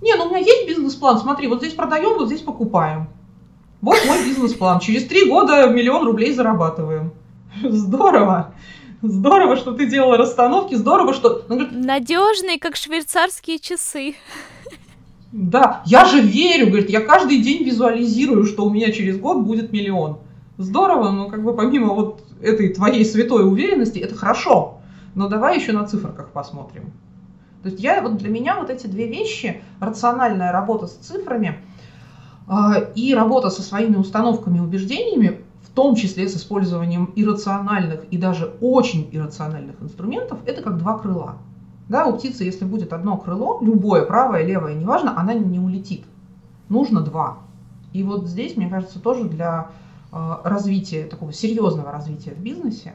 Не, ну у меня есть бизнес-план, смотри, вот здесь продаем, вот здесь покупаем. Вот мой бизнес-план. Через три года миллион рублей зарабатываем. Здорово. Здорово, что ты делала расстановки, здорово, что... Надежные, как швейцарские часы. Да, я же верю, говорит, я каждый день визуализирую, что у меня через год будет миллион. Здорово, но как бы помимо вот этой твоей святой уверенности, это хорошо. Но давай еще на циферках посмотрим. То есть я, вот для меня вот эти две вещи, рациональная работа с цифрами э, и работа со своими установками и убеждениями, в том числе с использованием иррациональных и даже очень иррациональных инструментов, это как два крыла. Да, у птицы, если будет одно крыло, любое, правое, левое, неважно, она не улетит. Нужно два. И вот здесь, мне кажется, тоже для э, развития, такого серьезного развития в бизнесе,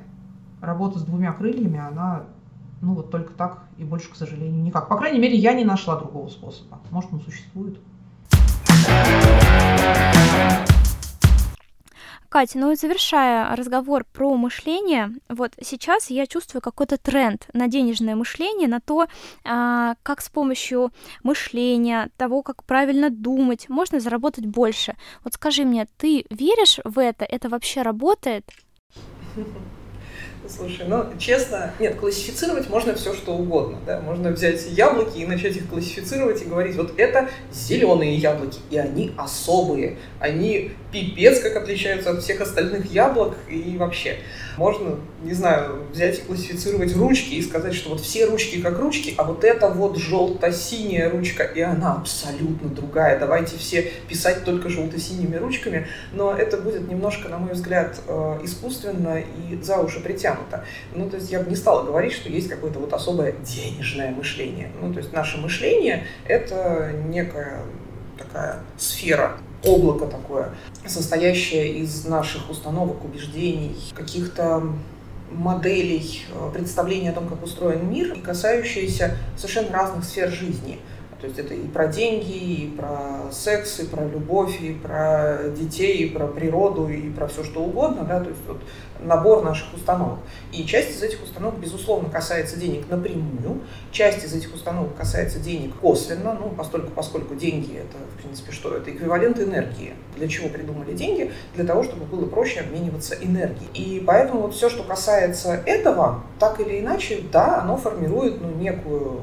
работа с двумя крыльями, она, ну вот только так и больше, к сожалению, никак. По крайней мере, я не нашла другого способа. Может, он существует. Катя, ну и завершая разговор про мышление, вот сейчас я чувствую какой-то тренд на денежное мышление, на то, а, как с помощью мышления, того, как правильно думать, можно заработать больше. Вот скажи мне, ты веришь в это? Это вообще работает? Слушай, ну, честно, нет, классифицировать можно все, что угодно, да, можно взять яблоки и начать их классифицировать и говорить, вот это зеленые яблоки, и они особые, они пипец как отличаются от всех остальных яблок и вообще. Можно, не знаю, взять и классифицировать ручки и сказать, что вот все ручки как ручки, а вот это вот желто-синяя ручка, и она абсолютно другая. Давайте все писать только желто-синими ручками, но это будет немножко, на мой взгляд, э, искусственно и за уши притянуто. Ну, то есть я бы не стала говорить, что есть какое-то вот особое денежное мышление. Ну, то есть наше мышление — это некая такая сфера облако такое, состоящее из наших установок, убеждений, каких-то моделей э, представления о том, как устроен мир, касающиеся совершенно разных сфер жизни – то есть это и про деньги, и про секс, и про любовь, и про детей, и про природу, и про все что угодно, да, то есть вот набор наших установок. И часть из этих установок, безусловно, касается денег напрямую, часть из этих установок касается денег косвенно, ну, поскольку, поскольку деньги это, в принципе, что? Это эквивалент энергии. Для чего придумали деньги? Для того, чтобы было проще обмениваться энергией. И поэтому вот все, что касается этого, так или иначе, да, оно формирует ну, некую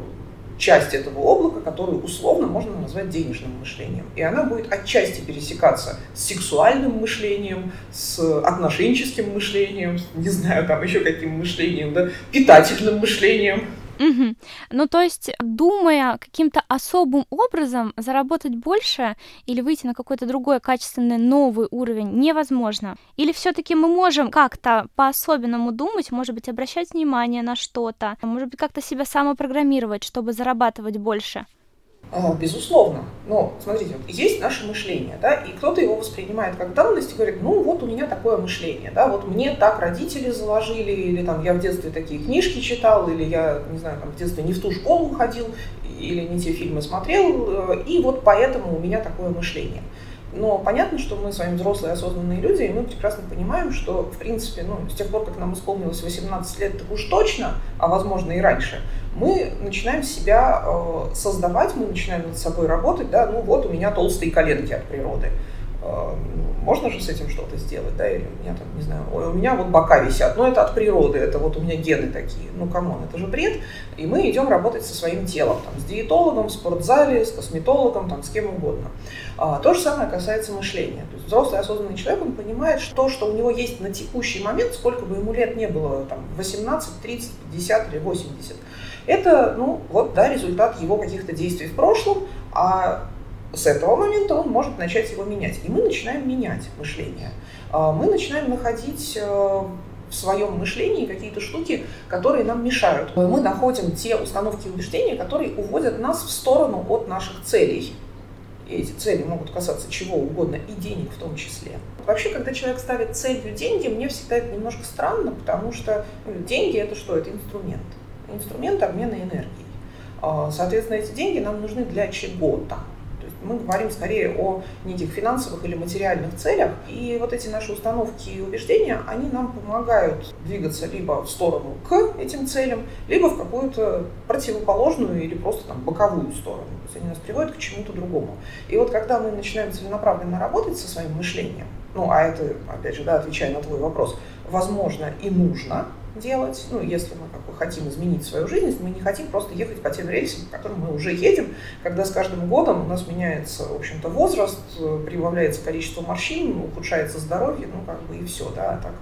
часть этого облака, которую условно можно назвать денежным мышлением. И она будет отчасти пересекаться с сексуальным мышлением, с отношенческим мышлением, не знаю, там еще каким мышлением, да, питательным мышлением. Угу. Ну, то есть, думая каким-то особым образом заработать больше или выйти на какой-то другой качественный новый уровень невозможно. Или все-таки мы можем как-то по-особенному думать, может быть, обращать внимание на что-то, может быть, как-то себя самопрограммировать, чтобы зарабатывать больше. А, безусловно. Но, смотрите, вот есть наше мышление, да, и кто-то его воспринимает как данность и говорит, ну вот у меня такое мышление, да, вот мне так родители заложили, или там я в детстве такие книжки читал, или я, не знаю, там в детстве не в ту школу ходил, или не те фильмы смотрел, э, и вот поэтому у меня такое мышление. Но понятно, что мы с вами взрослые осознанные люди, и мы прекрасно понимаем, что, в принципе, ну, с тех пор, как нам исполнилось 18 лет, так уж точно, а возможно и раньше, мы начинаем себя э, создавать, мы начинаем над собой работать, да, ну вот у меня толстые коленки от природы. Э, можно же с этим что-то сделать, да, или у меня там, не знаю, ой, у меня вот бока висят, ну это от природы, это вот у меня гены такие, ну come on, это же бред, и мы идем работать со своим телом, там, с диетологом, в спортзале, с косметологом, там, с кем угодно. А, то же самое касается мышления, то есть взрослый осознанный человек, он понимает, что, что у него есть на текущий момент, сколько бы ему лет не было, там, 18, 30, 50 или 80, это, ну, вот, да, результат его каких-то действий в прошлом, а с этого момента он может начать его менять. И мы начинаем менять мышление. А, мы начинаем находить э, в своем мышлении какие-то штуки, которые нам мешают. Мы находим те установки и убеждения, которые уводят нас в сторону от наших целей. И эти цели могут касаться чего угодно, и денег в том числе. Вообще, когда человек ставит целью деньги, мне всегда это немножко странно, потому что ну, деньги это что? Это инструмент. Инструмент обмена энергией. А, соответственно, эти деньги нам нужны для чего-то мы говорим скорее о неких финансовых или материальных целях. И вот эти наши установки и убеждения, они нам помогают двигаться либо в сторону к этим целям, либо в какую-то противоположную или просто там боковую сторону. То есть они нас приводят к чему-то другому. И вот когда мы начинаем целенаправленно работать со своим мышлением, ну, а это, опять же, да, отвечая на твой вопрос, возможно и нужно, делать, ну, если мы как бы хотим изменить свою жизнь, мы не хотим просто ехать по тем рельсам, по которым мы уже едем, когда с каждым годом у нас меняется, в общем-то, возраст, прибавляется количество морщин, ухудшается здоровье, ну, как бы и все, да, так.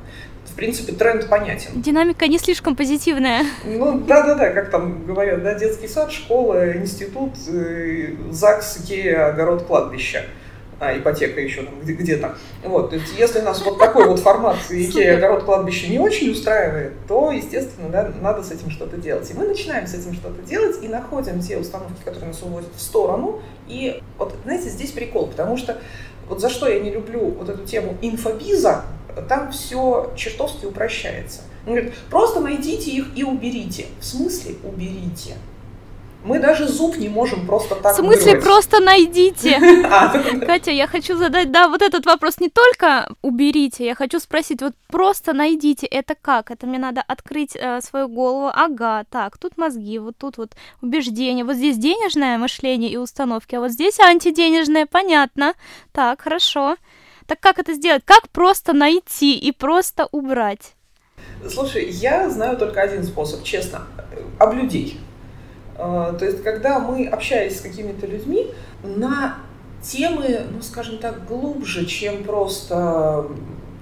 В принципе, тренд понятен. Динамика не слишком позитивная. Ну, да-да-да, как там говорят, да, детский сад, школа, институт, э, ЗАГС, Икея, огород, кладбище а, ипотека еще там где- где-то. Вот, то есть если нас вот такой вот формат Икея, огород, кладбище не очень устраивает, то, естественно, да, надо с этим что-то делать. И мы начинаем с этим что-то делать и находим те установки, которые нас уводят в сторону. И вот, знаете, здесь прикол, потому что вот за что я не люблю вот эту тему инфобиза, там все чертовски упрощается. Он говорит, просто найдите их и уберите. В смысле уберите? Мы даже зуб не можем просто так В смысле, вырвать. просто найдите? Катя, я хочу задать, да, вот этот вопрос не только уберите, я хочу спросить, вот просто найдите, это как? Это мне надо открыть э, свою голову, ага, так, тут мозги, вот тут вот убеждения, вот здесь денежное мышление и установки, а вот здесь антиденежное, понятно. Так, хорошо. Так как это сделать? Как просто найти и просто убрать? Слушай, я знаю только один способ, честно. А, то есть, когда мы, общаясь с какими-то людьми, на темы, ну, скажем так, глубже, чем просто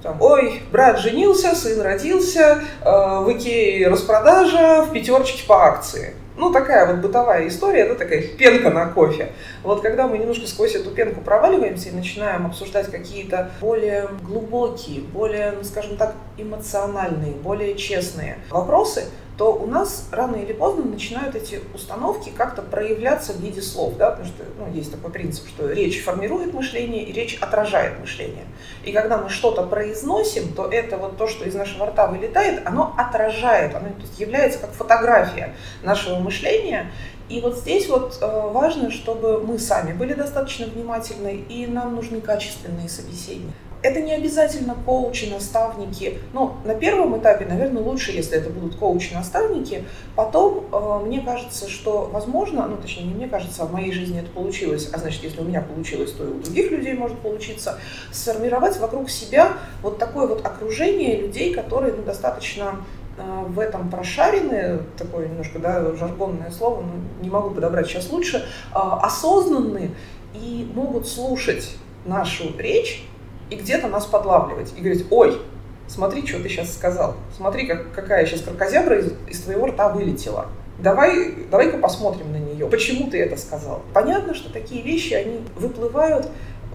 там, ой, брат женился, сын родился, э, в Икее распродажа, в пятерочке по акции. Ну, такая вот бытовая история, это такая пенка на кофе. Вот когда мы немножко сквозь эту пенку проваливаемся и начинаем обсуждать какие-то более глубокие, более, ну, скажем так, эмоциональные, более честные вопросы, то у нас рано или поздно начинают эти установки как-то проявляться в виде слов, да, потому что ну, есть такой принцип, что речь формирует мышление и речь отражает мышление. И когда мы что-то произносим, то это вот то, что из нашего рта вылетает, оно отражает, оно то есть, является как фотография нашего мышления. И вот здесь вот э, важно, чтобы мы сами были достаточно внимательны, и нам нужны качественные собеседники. Это не обязательно коучи, наставники. Но на первом этапе, наверное, лучше, если это будут коучи-наставники. Потом, э, мне кажется, что возможно, ну точнее, не мне кажется, а в моей жизни это получилось, а значит, если у меня получилось, то и у других людей может получиться, сформировать вокруг себя вот такое вот окружение людей, которые ну, достаточно а, в этом прошарены, такое немножко да, жаргонное слово, но не могу подобрать сейчас лучше, а, осознанны и могут слушать нашу речь и где-то нас подлавливать и говорить, ой, смотри, что ты сейчас сказал, смотри, как, какая сейчас крокозябра из, из твоего рта вылетела. Давай, давай-ка посмотрим на нее. Почему ты это сказал? Понятно, что такие вещи, они выплывают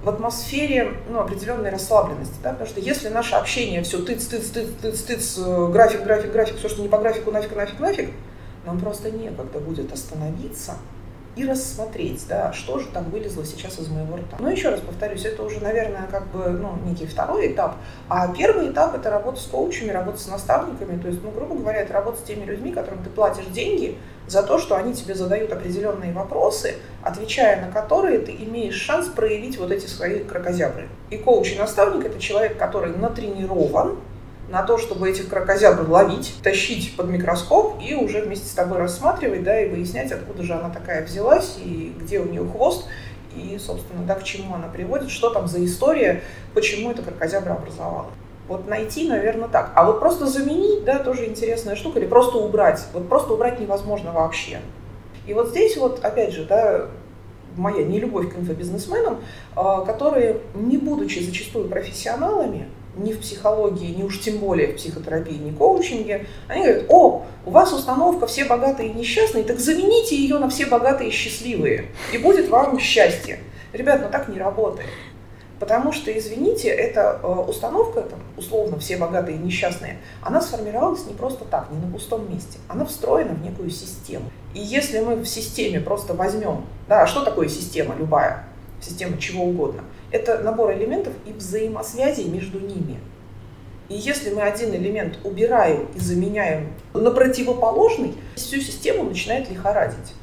в атмосфере ну, определенной расслабленности, да, потому что если наше общение все тыц, тыц, тыц, тыц, тыц, э, график, график, график, все, что не по графику, нафиг, нафиг, нафиг, нам просто некогда будет остановиться и рассмотреть, да, что же там вылезло сейчас из моего рта. Но еще раз повторюсь, это уже, наверное, как бы, ну, некий второй этап. А первый этап – это работа с коучами, работа с наставниками. То есть, ну, грубо говоря, это работа с теми людьми, которым ты платишь деньги за то, что они тебе задают определенные вопросы, отвечая на которые ты имеешь шанс проявить вот эти свои крокозябры. И коуч и наставник – это человек, который натренирован, на то, чтобы этих крокозябр ловить, тащить под микроскоп и уже вместе с тобой рассматривать, да, и выяснять, откуда же она такая взялась и где у нее хвост, и, собственно, да, к чему она приводит, что там за история, почему эта крокозябра образовалась. Вот найти, наверное, так. А вот просто заменить, да, тоже интересная штука, или просто убрать. Вот просто убрать невозможно вообще. И вот здесь вот, опять же, да, моя нелюбовь к инфобизнесменам, а, которые, не будучи зачастую профессионалами, ни в психологии, ни уж тем более в психотерапии, ни коучинге, они говорят, о, у вас установка все богатые и несчастные, так замените ее на все богатые и счастливые, и будет вам счастье. Ребят, ну так не работает. Потому что, извините, эта э, установка, там, условно, все богатые и несчастные, она сформировалась не просто так, не на пустом месте. Она встроена в некую систему. И если мы в системе просто возьмем, да, а что такое система любая? Система чего угодно – это набор элементов и взаимосвязей между ними. И если мы один элемент убираем и заменяем на противоположный, всю систему начинает лихорадить.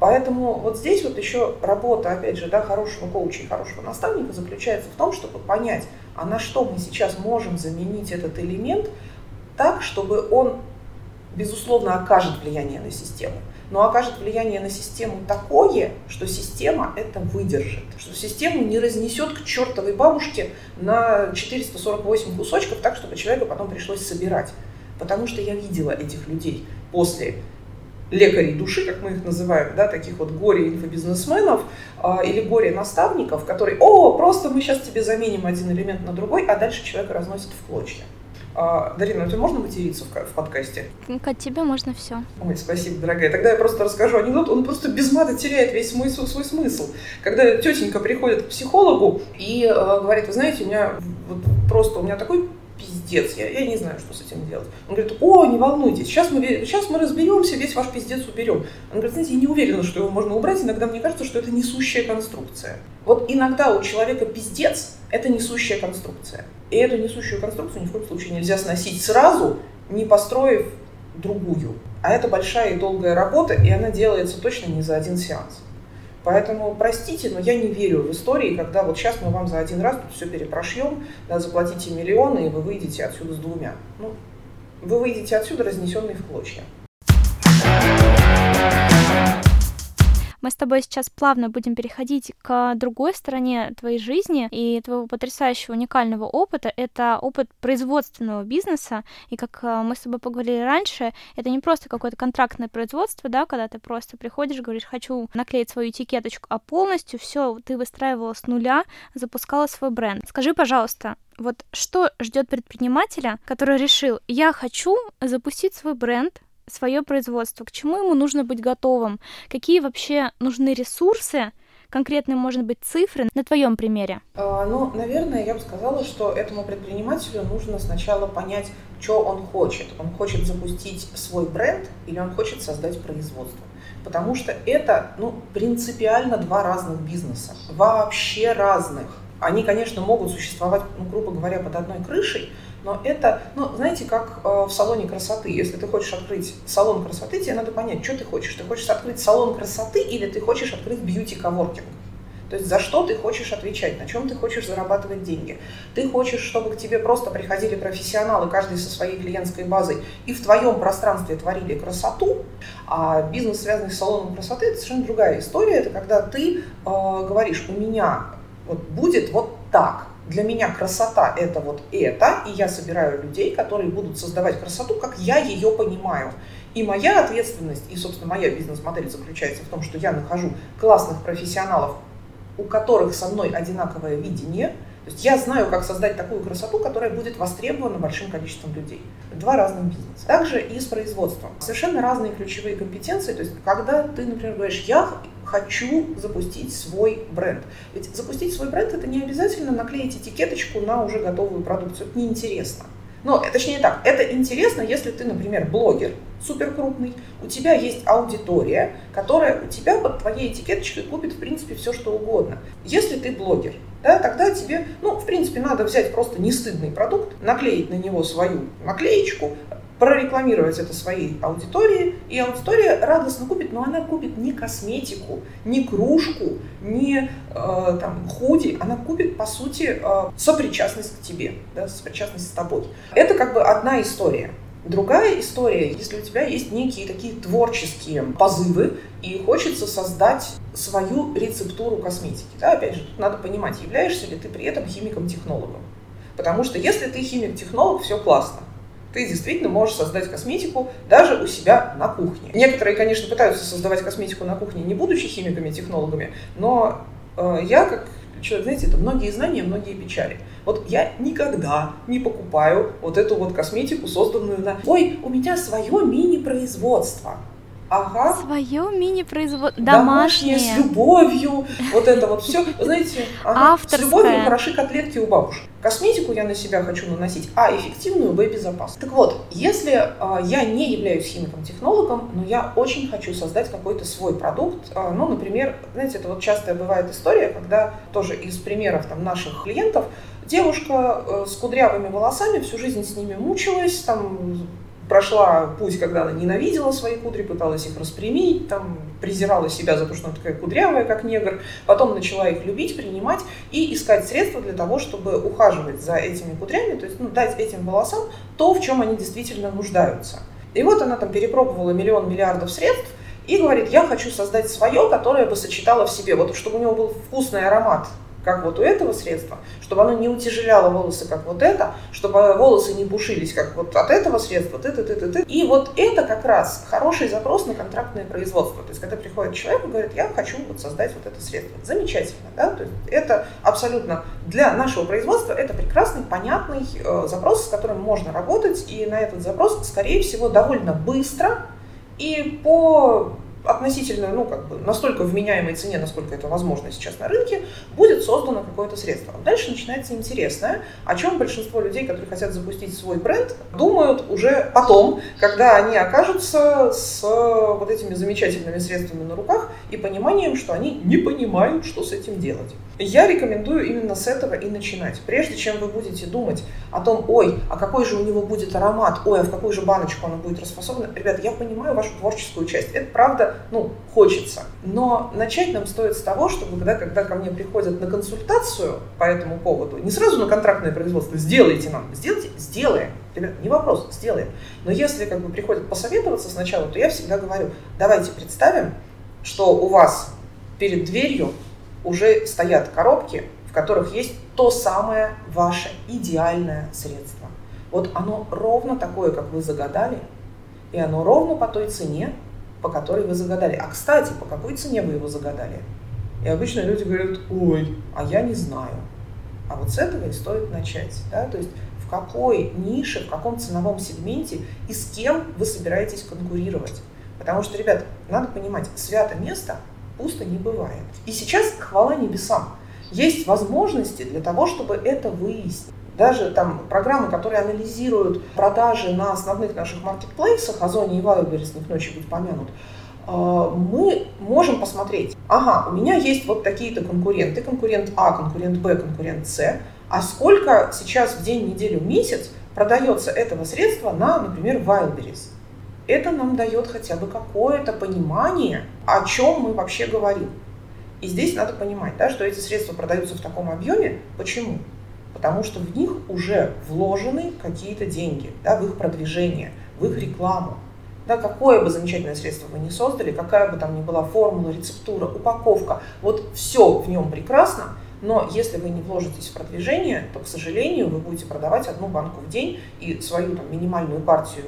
Поэтому вот здесь вот еще работа, опять же, да, хорошего коуча и хорошего наставника заключается в том, чтобы понять, а на что мы сейчас можем заменить этот элемент так, чтобы он, безусловно, окажет влияние на систему но окажет влияние на систему такое, что система это выдержит, что систему не разнесет к чертовой бабушке на 448 кусочков так, чтобы человеку потом пришлось собирать. Потому что я видела этих людей после лекарей души, как мы их называем, да, таких вот горе-инфобизнесменов э, или горе-наставников, которые, о, просто мы сейчас тебе заменим один элемент на другой, а дальше человека разносит в клочья. А, Дарина, а тебе можно материться в, в подкасте? От тебя можно все. Ой, спасибо, дорогая. Тогда я просто расскажу анекдот. Он просто без мата теряет весь смысл, свой смысл. Когда тетенька приходит к психологу и э, говорит, вы знаете, у меня вот просто у меня такой пиздец, я, я не знаю, что с этим делать. Он говорит, о, не волнуйтесь, сейчас мы, сейчас мы разберемся, весь ваш пиздец уберем. Он говорит, знаете, я не уверена, что его можно убрать, иногда мне кажется, что это несущая конструкция. Вот иногда у человека пиздец – это несущая конструкция. И эту несущую конструкцию ни в коем случае нельзя сносить сразу, не построив другую. А это большая и долгая работа, и она делается точно не за один сеанс. Поэтому, простите, но я не верю в истории, когда вот сейчас мы вам за один раз тут все перепрошьем, да, заплатите миллионы, и вы выйдете отсюда с двумя. Ну, вы выйдете отсюда разнесенные в клочья. Мы с тобой сейчас плавно будем переходить к другой стороне твоей жизни и твоего потрясающего уникального опыта. Это опыт производственного бизнеса. И как э, мы с тобой поговорили раньше, это не просто какое-то контрактное производство, да, когда ты просто приходишь, говоришь, хочу наклеить свою этикеточку, а полностью все ты выстраивала с нуля, запускала свой бренд. Скажи, пожалуйста, вот что ждет предпринимателя, который решил, я хочу запустить свой бренд, свое производство, к чему ему нужно быть готовым, какие вообще нужны ресурсы, конкретные, может быть, цифры на твоем примере? А, ну, наверное, я бы сказала, что этому предпринимателю нужно сначала понять, что он хочет. Он хочет запустить свой бренд или он хочет создать производство. Потому что это, ну, принципиально два разных бизнеса. Вообще разных. Они, конечно, могут существовать, ну, грубо говоря, под одной крышей, но это, ну, знаете, как э, в салоне красоты. Если ты хочешь открыть салон красоты, тебе надо понять, что ты хочешь. Ты хочешь открыть салон красоты или ты хочешь открыть бьюти-коворкинг? То есть за что ты хочешь отвечать, на чем ты хочешь зарабатывать деньги. Ты хочешь, чтобы к тебе просто приходили профессионалы, каждый со своей клиентской базой, и в твоем пространстве творили красоту, а бизнес, связанный с салоном красоты, это совершенно другая история. Это когда ты э, говоришь, у меня вот будет вот так, Для меня красота это вот это, и я собираю людей, которые будут создавать красоту, как я ее понимаю. И моя ответственность, и, собственно, моя бизнес-модель заключается в том, что я нахожу классных профессионалов, у которых со мной одинаковое видение. То есть я знаю, как создать такую красоту, которая будет востребована большим количеством людей. Два разных бизнеса. Также и с производством. Совершенно разные ключевые компетенции. То есть когда ты, например, говоришь, я хочу запустить свой бренд. Ведь запустить свой бренд это не обязательно наклеить этикеточку на уже готовую продукцию. Это неинтересно. Но, точнее так, это интересно, если ты, например, блогер, супер крупный, у тебя есть аудитория, которая у тебя под твоей этикеточкой купит, в принципе, все, что угодно. Если ты блогер, да, тогда тебе, ну, в принципе, надо взять просто нестыдный продукт, наклеить на него свою наклеечку, прорекламировать это своей аудитории, и аудитория радостно купит, но она купит не косметику, не кружку, не э, там, худи, она купит, по сути, э, сопричастность к тебе, да, сопричастность с тобой. Это как бы одна история. Другая история, если у тебя есть некие такие творческие позывы, и хочется создать свою рецептуру косметики. Да, опять же, тут надо понимать, являешься ли ты при этом химиком-технологом. Потому что если ты химик-технолог, все классно ты действительно можешь создать косметику даже у себя на кухне. Некоторые, конечно, пытаются создавать косметику на кухне, не будучи химиками, технологами, но э, я как человек, знаете, это многие знания, многие печали. Вот я никогда не покупаю вот эту вот косметику, созданную на... Ой, у меня свое мини-производство. Ага. Свое мини-производство. Домашнее. Домашнее, с любовью. Вот это вот все. знаете, ага, с любовью хороши котлетки у бабушек. Косметику я на себя хочу наносить, а эффективную в безопасно. Так вот, если э, я не являюсь химиком-технологом, но я очень хочу создать какой-то свой продукт, э, ну, например, знаете, это вот частая бывает история, когда тоже из примеров там наших клиентов девушка э, с кудрявыми волосами всю жизнь с ними мучилась, там прошла путь, когда она ненавидела свои кудри, пыталась их распрямить, там, презирала себя за то, что она такая кудрявая, как негр, потом начала их любить, принимать и искать средства для того, чтобы ухаживать за этими кудрями, то есть ну, дать этим волосам то, в чем они действительно нуждаются. И вот она там перепробовала миллион миллиардов средств, и говорит, я хочу создать свое, которое бы сочетало в себе, вот чтобы у него был вкусный аромат как вот у этого средства, чтобы оно не утяжеляло волосы, как вот это, чтобы волосы не пушились, как вот от этого средства, ты, ты, ты, ты, ты. И вот это как раз хороший запрос на контрактное производство. То есть, когда приходит человек и говорит, я хочу вот создать вот это средство. Замечательно, да? То есть, это абсолютно для нашего производства это прекрасный, понятный э, запрос, с которым можно работать, и на этот запрос, скорее всего, довольно быстро и по относительно, ну, как бы, настолько вменяемой цене, насколько это возможно сейчас на рынке, будет создано какое-то средство. Дальше начинается интересное, о чем большинство людей, которые хотят запустить свой бренд, думают уже потом, когда они окажутся с вот этими замечательными средствами на руках и пониманием, что они не понимают, что с этим делать. Я рекомендую именно с этого и начинать. Прежде чем вы будете думать о том, ой, а какой же у него будет аромат, ой, а в какую же баночку оно будет расфасовано. Ребят, я понимаю вашу творческую часть. Это правда, ну, хочется. Но начать нам стоит с того, чтобы когда, когда ко мне приходят на консультацию по этому поводу, не сразу на контрактное производство, сделайте нам, сделайте, сделаем. Ребят, не вопрос, сделаем. Но если как бы приходят посоветоваться сначала, то я всегда говорю, давайте представим, что у вас перед дверью уже стоят коробки, в которых есть то самое ваше идеальное средство. Вот оно ровно такое, как вы загадали, и оно ровно по той цене, по которой вы загадали. А, кстати, по какой цене вы его загадали? И обычно люди говорят, ой, а я не знаю. А вот с этого и стоит начать. Да? То есть в какой нише, в каком ценовом сегменте и с кем вы собираетесь конкурировать. Потому что, ребят, надо понимать, свято место пусто не бывает. И сейчас, хвала небесам, есть возможности для того, чтобы это выяснить. Даже там программы, которые анализируют продажи на основных наших маркетплейсах, Озоне и Wildberries, них ночью будет помянут, э, мы можем посмотреть, ага, у меня есть вот такие-то конкуренты, конкурент А, конкурент Б, конкурент С, а сколько сейчас в день, неделю, месяц продается этого средства на, например, Wildberries это нам дает хотя бы какое-то понимание, о чем мы вообще говорим. И здесь надо понимать, да, что эти средства продаются в таком объеме. Почему? Потому что в них уже вложены какие-то деньги, да, в их продвижение, в их рекламу. Да, какое бы замечательное средство вы ни создали, какая бы там ни была формула, рецептура, упаковка, вот все в нем прекрасно, Но если вы не вложитесь в продвижение, то, к сожалению, вы будете продавать одну банку в день и свою там, минимальную партию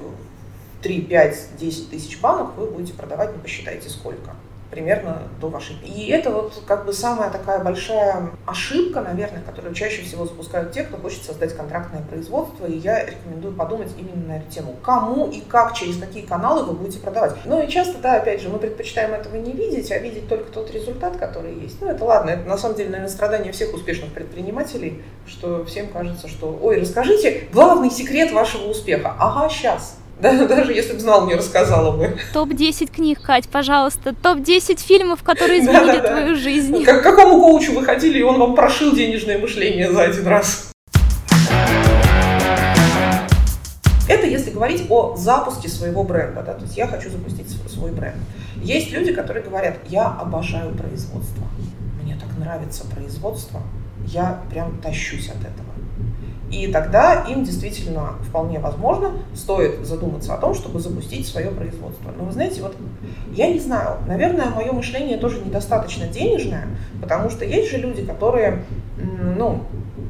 3, 5, 10 тысяч банок вы будете продавать, не посчитайте сколько примерно до вашей. И это вот как бы самая такая большая ошибка, наверное, которую чаще всего запускают те, кто хочет создать контрактное производство. И я рекомендую подумать именно на эту тему. Кому и как, через какие каналы вы будете продавать. Ну и часто, да, опять же, мы предпочитаем этого не видеть, а видеть только тот результат, который есть. Ну это ладно, это на самом деле, наверное, страдание всех успешных предпринимателей, что всем кажется, что, ой, расскажите главный секрет вашего успеха. Ага, сейчас да, даже если бы знал, не рассказала бы. Топ-10 книг, Кать, пожалуйста. Топ-10 фильмов, которые изменили твою жизнь. К какому коучу вы ходили, и он вам прошил денежное мышление за один раз? Это если говорить о запуске своего бренда. Да? То есть я хочу запустить свой бренд. Есть люди, которые говорят, я обожаю производство. Мне так нравится производство. Я прям тащусь от этого. И тогда им действительно вполне возможно стоит задуматься о том, чтобы запустить свое производство. Но вы знаете, вот я не знаю, наверное, мое мышление тоже недостаточно денежное, потому что есть же люди, которые, ну,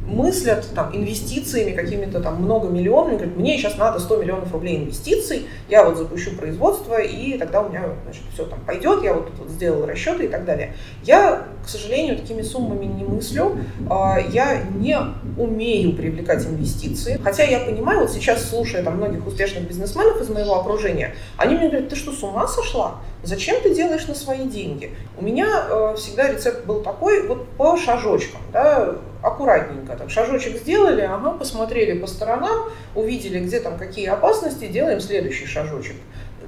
мыслят там, инвестициями какими-то там многомиллионными, говорят, мне сейчас надо 100 миллионов рублей инвестиций, я вот запущу производство, и тогда у меня значит, все там пойдет, я вот, вот сделал расчеты и так далее. Я, к сожалению, такими суммами не мыслю, а, я не умею привлекать инвестиции, хотя я понимаю, вот сейчас слушая там многих успешных бизнесменов из моего окружения, они мне говорят, ты что, с ума сошла? Зачем ты делаешь на свои деньги? У меня э, всегда рецепт был такой, вот по шажочкам, да, аккуратненько. Так, шажочек сделали, ага, посмотрели по сторонам, увидели, где там какие опасности, делаем следующий шажочек.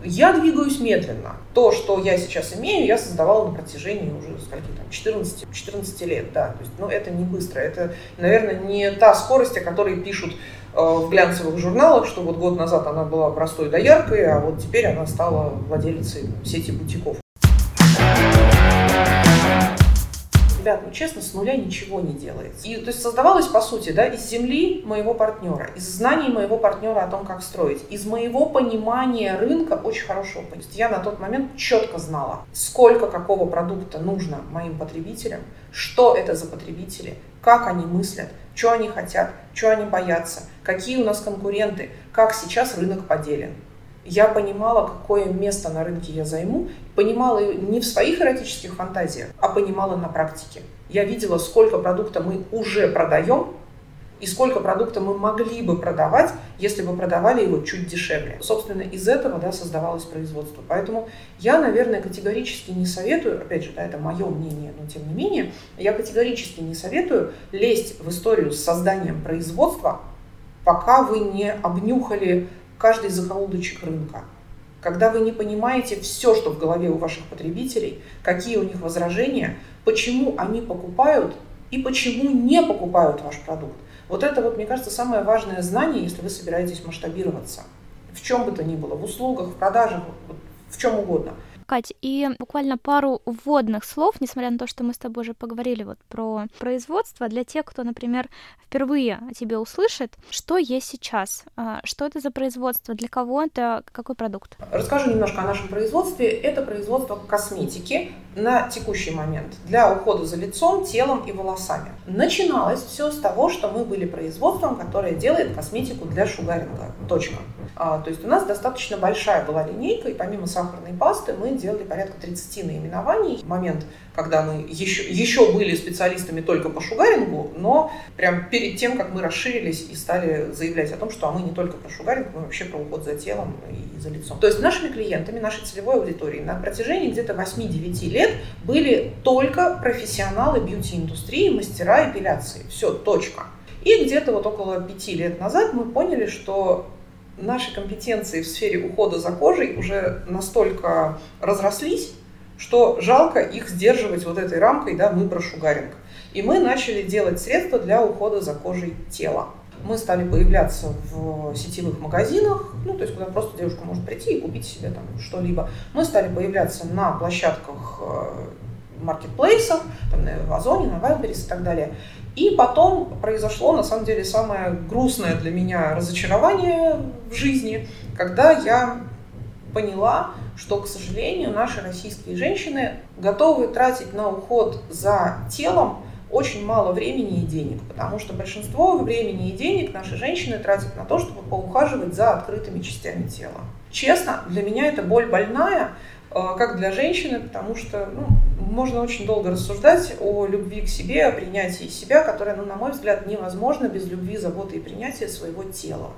Я двигаюсь медленно. То, что я сейчас имею, я создавала на протяжении уже скольки там, 14, 14 лет. Да. То есть, ну, это не быстро. Это, наверное, не та скорость, о которой пишут э, в глянцевых журналах, что вот год назад она была простой дояркой, а вот теперь она стала владелицей сети бутиков. Ребят, ну честно, с нуля ничего не делается. И то есть создавалось, по сути, да, из земли моего партнера, из знаний моего партнера о том, как строить, из моего понимания рынка очень хорошего. То есть я на тот момент четко знала, сколько какого продукта нужно моим потребителям, что это за потребители, как они мыслят, что они хотят, что они боятся, какие у нас конкуренты, как сейчас рынок поделен я понимала, какое место на рынке я займу, понимала не в своих эротических фантазиях, а понимала на практике. Я видела, сколько продукта мы уже продаем, и сколько продукта мы могли бы продавать, если бы продавали его чуть дешевле. Собственно, из этого да, создавалось производство. Поэтому я, наверное, категорически не советую, опять же, да, это мое мнение, но тем не менее, я категорически не советую лезть в историю с созданием производства, пока вы не обнюхали каждый закоулочек рынка. Когда вы не понимаете все, что в голове у ваших потребителей, какие у них возражения, почему они покупают и почему не покупают ваш продукт. Вот это, вот, мне кажется, самое важное знание, если вы собираетесь масштабироваться. В чем бы то ни было, в услугах, в продажах, в чем угодно – Кать, и буквально пару вводных слов, несмотря на то, что мы с тобой уже поговорили вот про производство, для тех, кто, например, впервые о тебе услышит, что есть сейчас, а, что это за производство, для кого это, какой продукт? Расскажу немножко о нашем производстве. Это производство косметики на текущий момент для ухода за лицом, телом и волосами. Начиналось все с того, что мы были производством, которое делает косметику для шугаринга. Точка. А, то есть у нас достаточно большая была линейка, и помимо сахарной пасты мы делали порядка 30 наименований. Момент, когда мы еще, еще были специалистами только по шугарингу, но прям перед тем, как мы расширились и стали заявлять о том, что а мы не только про шугаринг, мы вообще про уход за телом и за лицом. То есть нашими клиентами, нашей целевой аудиторией на протяжении где-то 8-9 лет были только профессионалы бьюти-индустрии, мастера эпиляции. Все, точка. И где-то вот около пяти лет назад мы поняли, что наши компетенции в сфере ухода за кожей уже настолько разрослись, что жалко их сдерживать вот этой рамкой, да, мы про шугаринг. И мы начали делать средства для ухода за кожей тела. Мы стали появляться в сетевых магазинах, ну, то есть куда просто девушка может прийти и купить себе там что-либо. Мы стали появляться на площадках э, маркетплейсов, там, на Озоне, на Wildberries и так далее. И потом произошло, на самом деле, самое грустное для меня разочарование в жизни, когда я поняла, что, к сожалению, наши российские женщины готовы тратить на уход за телом очень мало времени и денег, потому что большинство времени и денег наши женщины тратят на то, чтобы поухаживать за открытыми частями тела. Честно, для меня это боль больная, э, как для женщины, потому что ну, можно очень долго рассуждать о любви к себе, о принятии себя, которое, ну, на мой взгляд, невозможно без любви, заботы и принятия своего тела.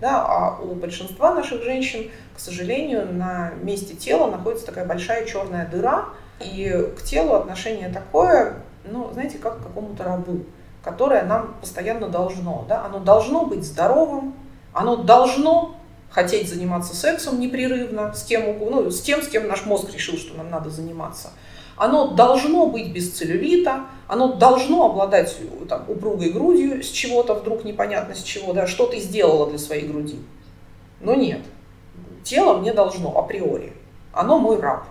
Да, а у большинства наших женщин, к сожалению, на месте тела находится такая большая черная дыра, и к телу отношение такое, ну, знаете, как какому-то рабу, которое нам постоянно должно. Да? Оно должно быть здоровым, оно должно хотеть заниматься сексом непрерывно с, кем, ну, с тем, с кем наш мозг решил, что нам надо заниматься. Оно должно быть без целлюлита, оно должно обладать там, упругой грудью с чего-то вдруг непонятно с чего, да, что ты сделала для своей груди. Но нет, тело мне должно априори. Оно мой раб.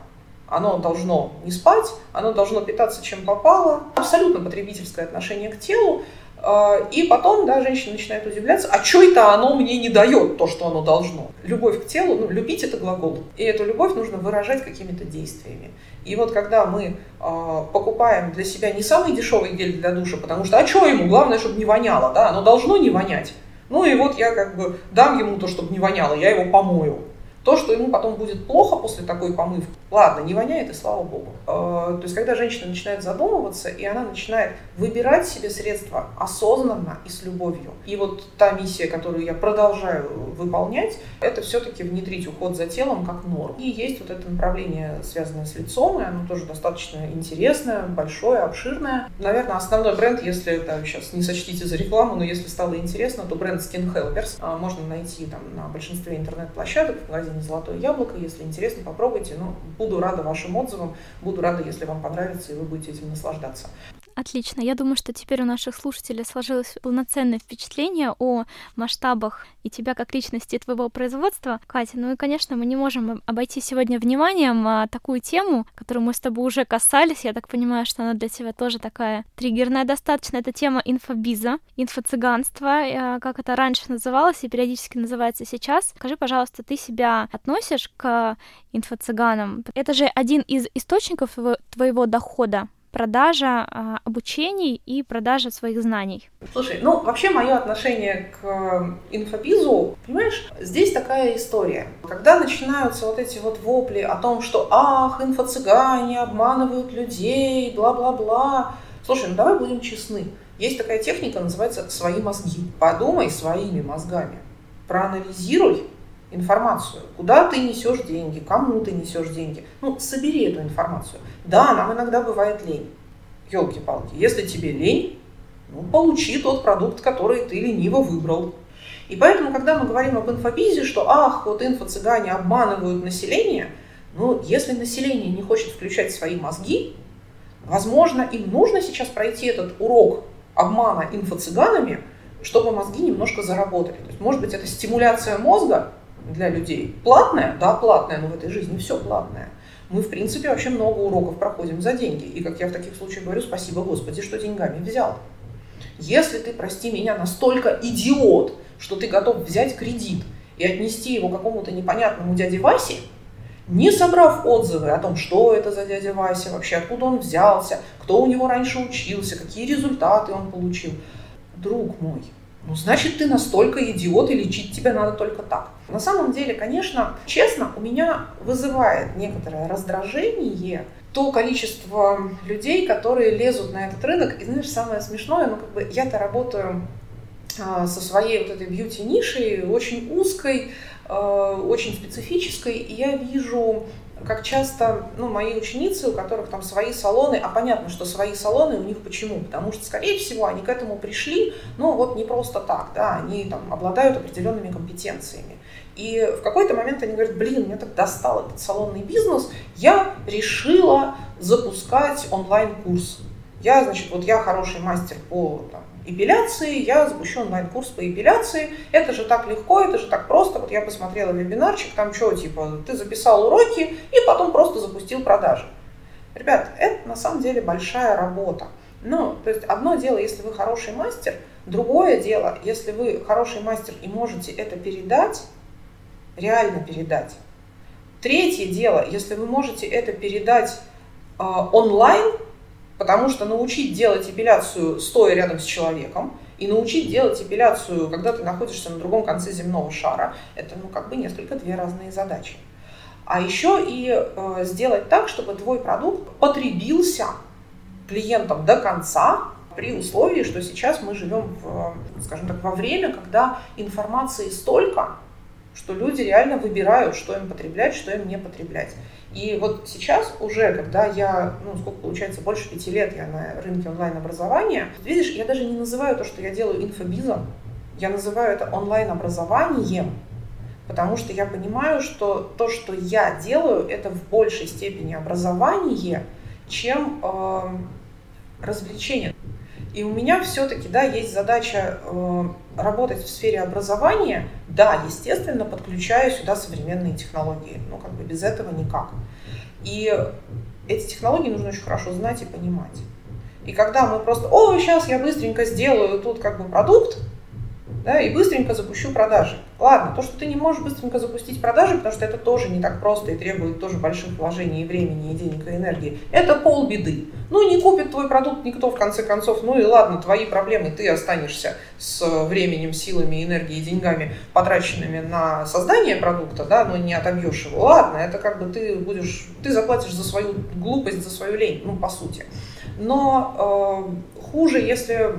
Оно должно не спать, оно должно питаться чем попало. Абсолютно потребительское отношение к телу. А, и потом, да, женщина начинает удивляться, а что это оно мне не дает, то, что оно должно. Любовь к телу, ну, любить это глагол. И эту любовь нужно выражать какими-то действиями. И вот когда мы э, покупаем для себя не самый дешевый гель для душа, потому что, а что ему, главное, чтобы не воняло, да, оно должно не вонять. Ну и вот я как бы дам ему то, чтобы не воняло, я его помою. То, что ему потом будет плохо после такой помывки, ладно, не воняет, и слава богу. Э, то есть, когда женщина начинает задумываться, и она начинает выбирать себе средства осознанно и с любовью. И вот та миссия, которую я продолжаю выполнять, это все-таки внедрить уход за телом как норм. И есть вот это направление, связанное с лицом, и оно тоже достаточно интересное, большое, обширное. Наверное, основной бренд, если это сейчас не сочтите за рекламу, но если стало интересно, то бренд Skin Helpers э, можно найти там на большинстве интернет-площадок, в магазине «Золотое яблоко». Если интересно, попробуйте. Ну, буду рада вашим отзывам, буду рада, если вам понравится, и вы будете этим наслаждаться. Отлично. Я думаю, что теперь у наших слушателей сложилось полноценное впечатление о масштабах и тебя как личности твоего производства. Катя, ну и, конечно, мы не можем обойти сегодня вниманием а, такую тему, которую мы с тобой уже касались. Я так понимаю, что она для тебя тоже такая триггерная достаточно. Это тема инфобиза, инфо-цыганства, а, как это раньше называлось и периодически называется сейчас. Скажи, пожалуйста, ты себя относишь к инфо-цыганам? Это же один из источников твоего дохода продажа а, обучений и продажа своих знаний? Слушай, ну вообще мое отношение к инфобизу, понимаешь, здесь такая история. Когда начинаются вот эти вот вопли о том, что ах, инфо-цыгане обманывают людей, бла-бла-бла. Слушай, ну давай будем честны. Есть такая техника, называется «свои мозги». Подумай своими мозгами. Проанализируй информацию, куда ты несешь деньги, кому ты несешь деньги. Ну, собери эту информацию. Да, нам иногда бывает лень. Елки-палки, если тебе лень, ну, получи тот продукт, который ты лениво выбрал. И поэтому, когда мы говорим об инфобизе, что ах, вот инфо-цыгане обманывают население, ну, если население не хочет включать свои мозги, возможно, им нужно сейчас пройти этот урок обмана инфо-цыганами, чтобы мозги немножко заработали. То есть, может быть, это стимуляция мозга, для людей. Платное? Да, платное, но в этой жизни все платное. Мы, в принципе, вообще много уроков проходим за деньги. И, как я в таких случаях говорю, спасибо Господи, что деньгами взял. Если ты, прости меня, настолько идиот, что ты готов взять кредит и отнести его какому-то непонятному дяде Васе, не собрав отзывы о том, что это за дядя Вася, вообще откуда он взялся, кто у него раньше учился, какие результаты он получил. Друг мой, ну, значит, ты настолько идиот, и лечить тебя надо только так. На самом деле, конечно, честно, у меня вызывает некоторое раздражение то количество людей, которые лезут на этот рынок. И знаешь, самое смешное, ну, как бы я-то работаю а, со своей вот этой бьюти-нишей, очень узкой, а, очень специфической, и я вижу как часто ну, мои ученицы, у которых там свои салоны, а понятно, что свои салоны у них почему? Потому что, скорее всего, они к этому пришли, ну вот не просто так, да, они там обладают определенными компетенциями. И в какой-то момент они говорят, блин, меня так достал этот салонный бизнес, я решила запускать онлайн-курс. Я, значит, вот я хороший мастер по там, эпиляции, я запущу онлайн-курс по эпиляции. Это же так легко, это же так просто. Вот я посмотрела вебинарчик, там что, типа, ты записал уроки и потом просто запустил продажи. Ребят, это на самом деле большая работа. Ну, то есть одно дело, если вы хороший мастер, другое дело, если вы хороший мастер и можете это передать, реально передать. Третье дело, если вы можете это передать э, онлайн, Потому что научить делать эпиляцию стоя рядом с человеком и научить делать эпиляцию, когда ты находишься на другом конце земного шара, это ну как бы несколько две разные задачи. А еще и э, сделать так, чтобы твой продукт потребился клиентам до конца, при условии, что сейчас мы живем, в, скажем так, во время, когда информации столько, что люди реально выбирают, что им потреблять, что им не потреблять. И вот сейчас уже, когда я, ну, сколько получается, больше пяти лет я на рынке онлайн-образования, видишь, я даже не называю то, что я делаю инфобизом, я называю это онлайн-образованием, потому что я понимаю, что то, что я делаю, это в большей степени образование, чем э, развлечение. И у меня все-таки, да, есть задача э, работать в сфере образования, да, естественно, подключая сюда современные технологии. Ну, как бы без этого никак. И эти технологии нужно очень хорошо знать и понимать. И когда мы просто, о, сейчас я быстренько сделаю тут как бы продукт, да, и быстренько запущу продажи. Ладно, то, что ты не можешь быстренько запустить продажи, потому что это тоже не так просто и требует тоже больших вложений и времени, и денег, и энергии, это полбеды. Ну, не купит твой продукт никто, в конце концов, ну и ладно, твои проблемы, ты останешься с временем, силами, энергией, деньгами, потраченными на создание продукта, да, но не отобьешь его. Ладно, это как бы ты будешь, ты заплатишь за свою глупость, за свою лень, ну, по сути. Но э, хуже, если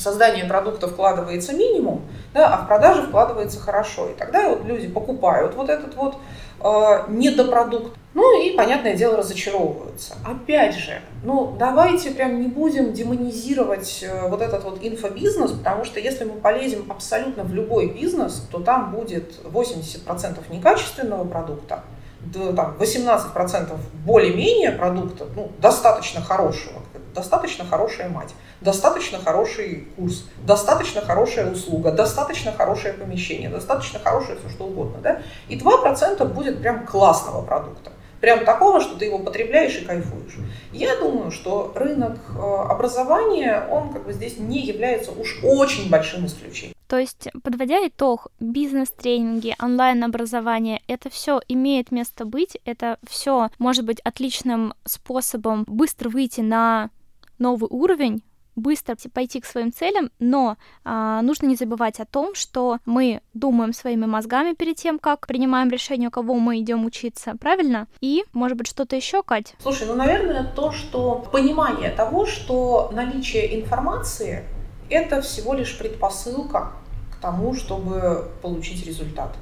в создание продукта вкладывается минимум, да, а в продажи вкладывается хорошо. И тогда вот люди покупают вот этот вот э, недопродукт, ну и, понятное дело, разочаровываются. Опять же, ну давайте прям не будем демонизировать э, вот этот вот инфобизнес, потому что если мы полезем абсолютно в любой бизнес, то там будет 80% некачественного продукта, там 18% более-менее продукта, ну, достаточно хорошего, достаточно хорошая мать, достаточно хороший курс, достаточно хорошая услуга, достаточно хорошее помещение, достаточно хорошее все что угодно. Да? И 2% будет прям классного продукта. Прям такого, что ты его потребляешь и кайфуешь. Я думаю, что рынок э, образования, он как бы здесь не является уж очень большим исключением. То есть, подводя итог, бизнес-тренинги, онлайн-образование, это все имеет место быть, это все может быть отличным способом быстро выйти на новый уровень, быстро пойти к своим целям, но а, нужно не забывать о том, что мы думаем своими мозгами перед тем, как принимаем решение, у кого мы идем учиться, правильно? И, может быть, что-то еще, Кать? Слушай, ну, наверное, то, что понимание того, что наличие информации это всего лишь предпосылка к тому, чтобы получить результат.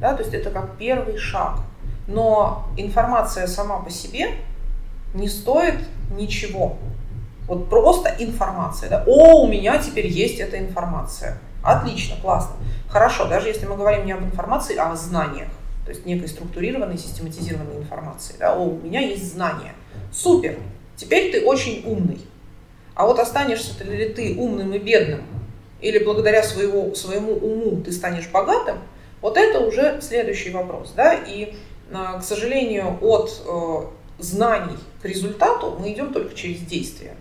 Да? То есть это как первый шаг. Но информация сама по себе не стоит ничего. Вот просто информация. Да? О, у меня теперь есть эта информация. Отлично, классно. Хорошо, даже если мы говорим не об информации, а о знаниях. То есть некой структурированной, систематизированной информации. Да? О, у меня есть знания. Супер. Теперь ты очень умный. А вот останешься ли ты умным и бедным, или благодаря своего, своему уму ты станешь богатым, вот это уже следующий вопрос. Да? И, а, к сожалению, от э, знаний к результату мы идем только через действие.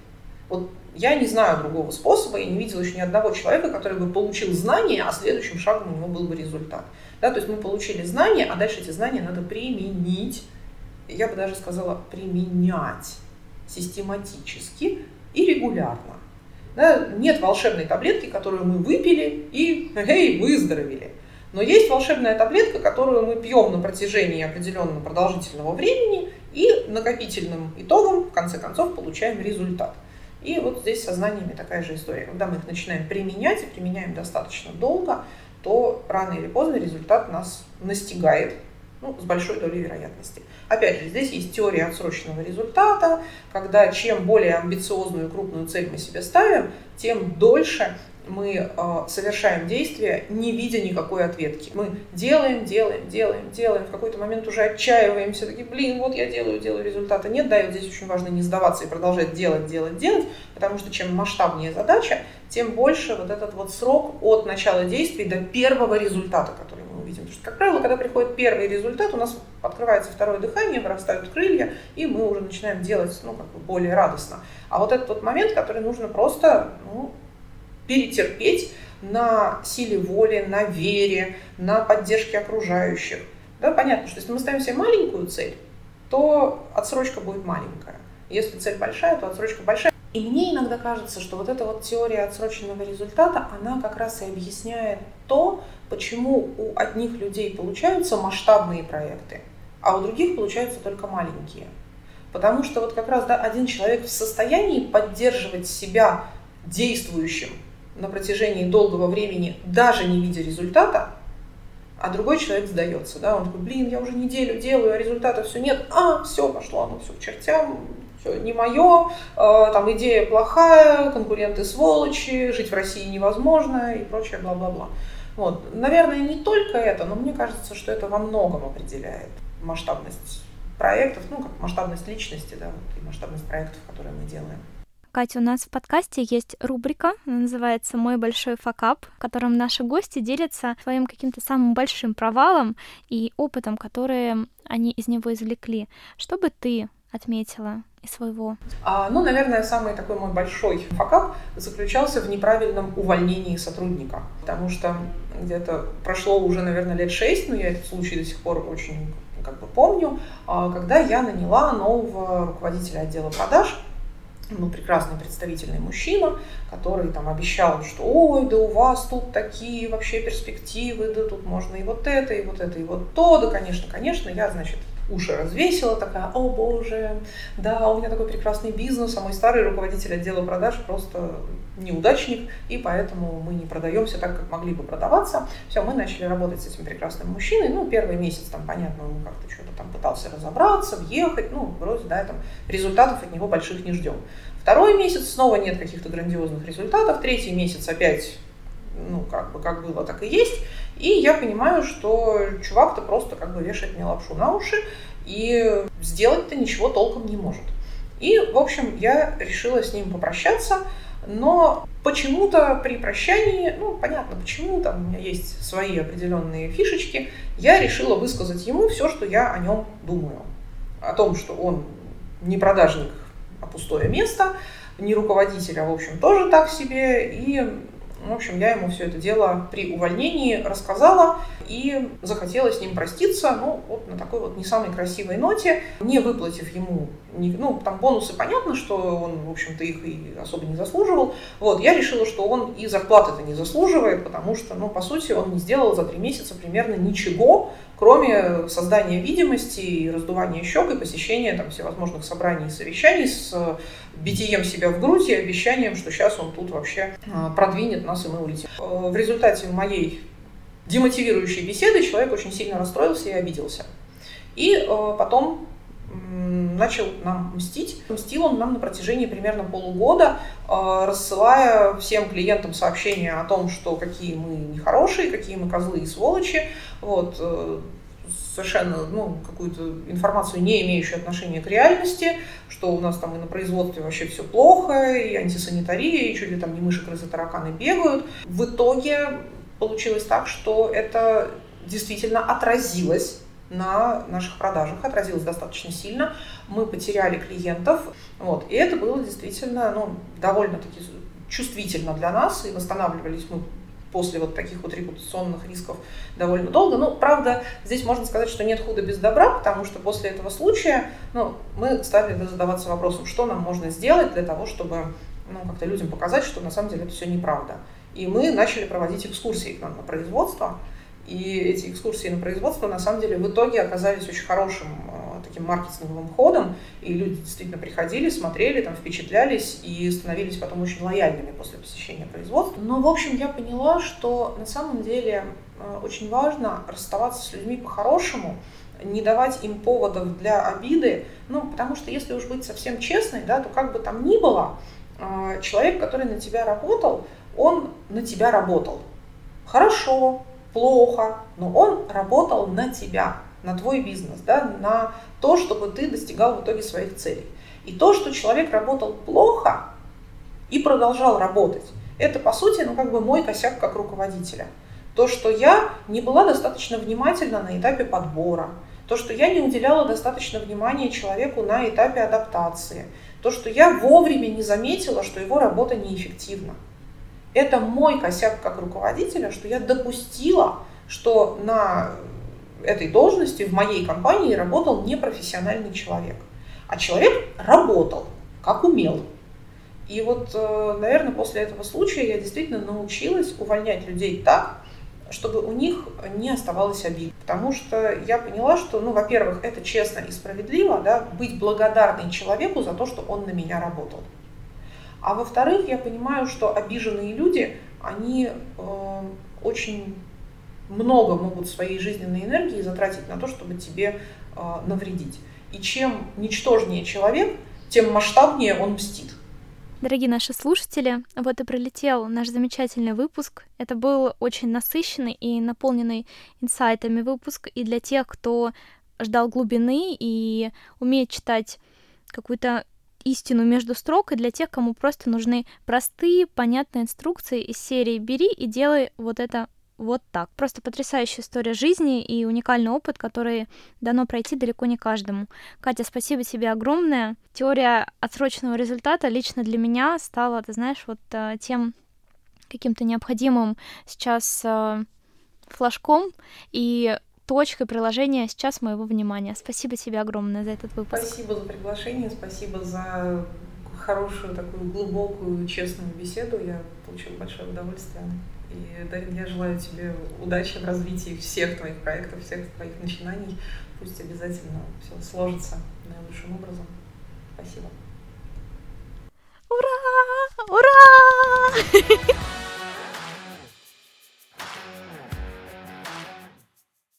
Вот я не знаю другого способа, я не видела еще ни одного человека, который бы получил знания, а следующим шагом у него был бы результат. Да, то есть мы получили знания, а дальше эти знания надо применить, я бы даже сказала применять систематически и регулярно. Да, нет волшебной таблетки, которую мы выпили и эй, выздоровели. Но есть волшебная таблетка, которую мы пьем на протяжении определенного продолжительного времени и накопительным итогом в конце концов получаем результат. И вот здесь со знаниями такая же история. Когда мы их начинаем применять и применяем достаточно долго, то рано или поздно результат нас настигает ну, с большой долей вероятности. Опять же, здесь есть теория отсроченного результата, когда чем более амбициозную и крупную цель мы себе ставим, тем дольше мы э, совершаем действия, не видя никакой ответки. Мы делаем, делаем, делаем, делаем, в какой-то момент уже отчаиваемся, такие, блин, вот я делаю, делаю, результата нет. Да, и вот здесь очень важно не сдаваться и продолжать делать, делать, делать, потому что чем масштабнее задача, тем больше вот этот вот срок от начала действий до первого результата, который мы увидим. Потому что, как правило, когда приходит первый результат, у нас открывается второе дыхание, вырастают крылья, и мы уже начинаем делать, ну, как бы более радостно. А вот этот вот момент, который нужно просто, ну, перетерпеть на силе воли, на вере, на поддержке окружающих. Да, понятно, что если мы ставим себе маленькую цель, то отсрочка будет маленькая. Если цель большая, то отсрочка большая. И мне иногда кажется, что вот эта вот теория отсроченного результата, она как раз и объясняет то, почему у одних людей получаются масштабные проекты, а у других получаются только маленькие. Потому что вот как раз да, один человек в состоянии поддерживать себя действующим на протяжении долгого времени, даже не видя результата, а другой человек сдается, да, он такой, блин, я уже неделю делаю, а результата все нет, а, все, пошло оно все к чертям, все не мое, э, там идея плохая, конкуренты сволочи, жить в России невозможно и прочее, бла-бла-бла. Вот. Наверное, не только это, но мне кажется, что это во многом определяет масштабность проектов, ну, как масштабность личности, да, и масштабность проектов, которые мы делаем. Катя, у нас в подкасте есть рубрика, она называется «Мой большой факап», в котором наши гости делятся своим каким-то самым большим провалом и опытом, которые они из него извлекли. Что бы ты отметила из своего? А, ну, наверное, самый такой мой большой факап заключался в неправильном увольнении сотрудника. Потому что где-то прошло уже, наверное, лет шесть, но я этот случай до сих пор очень как бы помню, а, когда я наняла нового руководителя отдела продаж, ну, прекрасный представительный мужчина, который там обещал, что ой, да у вас тут такие вообще перспективы, да тут можно и вот это, и вот это, и вот то, да, конечно, конечно, я, значит, уши развесила, такая, о боже, да, у меня такой прекрасный бизнес, а мой старый руководитель отдела продаж просто неудачник, и поэтому мы не продаемся так, как могли бы продаваться. Все, мы начали работать с этим прекрасным мужчиной. Ну, первый месяц там, понятно, он как-то что-то там пытался разобраться, въехать, ну, вроде, да, там, результатов от него больших не ждем. Второй месяц снова нет каких-то грандиозных результатов, третий месяц опять ну, как бы, как было, так и есть. И я понимаю, что чувак-то просто как бы вешает мне лапшу на уши и сделать-то ничего толком не может. И, в общем, я решила с ним попрощаться, но почему-то при прощании, ну, понятно почему, там у меня есть свои определенные фишечки, я решила высказать ему все, что я о нем думаю. О том, что он не продажник, а пустое место, не руководитель, а, в общем, тоже так себе, и в общем, я ему все это дело при увольнении рассказала и захотела с ним проститься, ну, вот на такой вот не самой красивой ноте, не выплатив ему, ну, там бонусы, понятно, что он, в общем-то, их и особо не заслуживал. Вот, я решила, что он и зарплаты-то не заслуживает, потому что, ну, по сути, он не сделал за три месяца примерно ничего, кроме создания видимости и раздувания щек и посещения там всевозможных собраний и совещаний с битием себя в грудь и обещанием, что сейчас он тут вообще а, продвинет нас, и мы улетим. Э, в результате моей демотивирующей беседы человек очень сильно расстроился и обиделся. И э, потом начал нам мстить. Мстил он нам на протяжении примерно полугода, э, рассылая всем клиентам сообщения о том, что какие мы нехорошие, какие мы козлы и сволочи. Вот, совершенно ну, какую-то информацию, не имеющую отношения к реальности, что у нас там и на производстве вообще все плохо, и антисанитария, и чуть ли там не мыши, крысы, тараканы бегают. В итоге получилось так, что это действительно отразилось на наших продажах, отразилось достаточно сильно. Мы потеряли клиентов, вот, и это было действительно ну, довольно-таки чувствительно для нас, и восстанавливались мы после вот таких вот репутационных рисков довольно долго. Ну, правда, здесь можно сказать, что нет худа без добра, потому что после этого случая ну, мы стали задаваться вопросом, что нам можно сделать для того, чтобы ну, как-то людям показать, что на самом деле это все неправда. И мы начали проводить экскурсии к нам на производство, и эти экскурсии на производство на самом деле в итоге оказались очень хорошим э, таким маркетинговым ходом, и люди действительно приходили, смотрели, там, впечатлялись и становились потом очень лояльными после посещения производства. Но, в общем, я поняла, что на самом деле э, очень важно расставаться с людьми по-хорошему, не давать им поводов для обиды, ну, потому что если уж быть совсем честной, да, то как бы там ни было, э, человек, который на тебя работал, он на тебя работал. Хорошо, плохо, но он работал на тебя, на твой бизнес, да, на то, чтобы ты достигал в итоге своих целей. И то, что человек работал плохо и продолжал работать, это, по сути, ну, как бы мой косяк как руководителя. То, что я не была достаточно внимательна на этапе подбора, то, что я не уделяла достаточно внимания человеку на этапе адаптации, то, что я вовремя не заметила, что его работа неэффективна. Это мой косяк как руководителя, что я допустила, что на этой должности в моей компании работал непрофессиональный человек. А человек работал, как умел. И вот, э, наверное, после этого случая я действительно научилась увольнять людей так, чтобы у них не оставалось обид. Потому что я поняла, что, ну, во-первых, это честно и справедливо, да, быть благодарной человеку за то, что он на меня работал. А во-вторых, я понимаю, что обиженные люди, они э, очень много могут своей жизненной энергии затратить на то, чтобы тебе э, навредить. И чем ничтожнее человек, тем масштабнее он мстит. Дорогие наши слушатели, вот и пролетел наш замечательный выпуск. Это был очень насыщенный и наполненный инсайтами выпуск. И для тех, кто ждал глубины и умеет читать какую-то истину между строк, и для тех, кому просто нужны простые, понятные инструкции из серии «Бери и делай вот это вот так. Просто потрясающая история жизни и уникальный опыт, который дано пройти далеко не каждому. Катя, спасибо тебе огромное. Теория отсроченного результата лично для меня стала, ты знаешь, вот э, тем каким-то необходимым сейчас э, флажком и точкой приложения сейчас моего внимания. Спасибо тебе огромное за этот выпуск. Спасибо за приглашение, спасибо за хорошую, такую глубокую, честную беседу. Я получила большое удовольствие. И, Дарин, я желаю тебе удачи в развитии всех твоих проектов, всех твоих начинаний. Пусть обязательно все сложится наилучшим образом. Спасибо. Ура! Ура!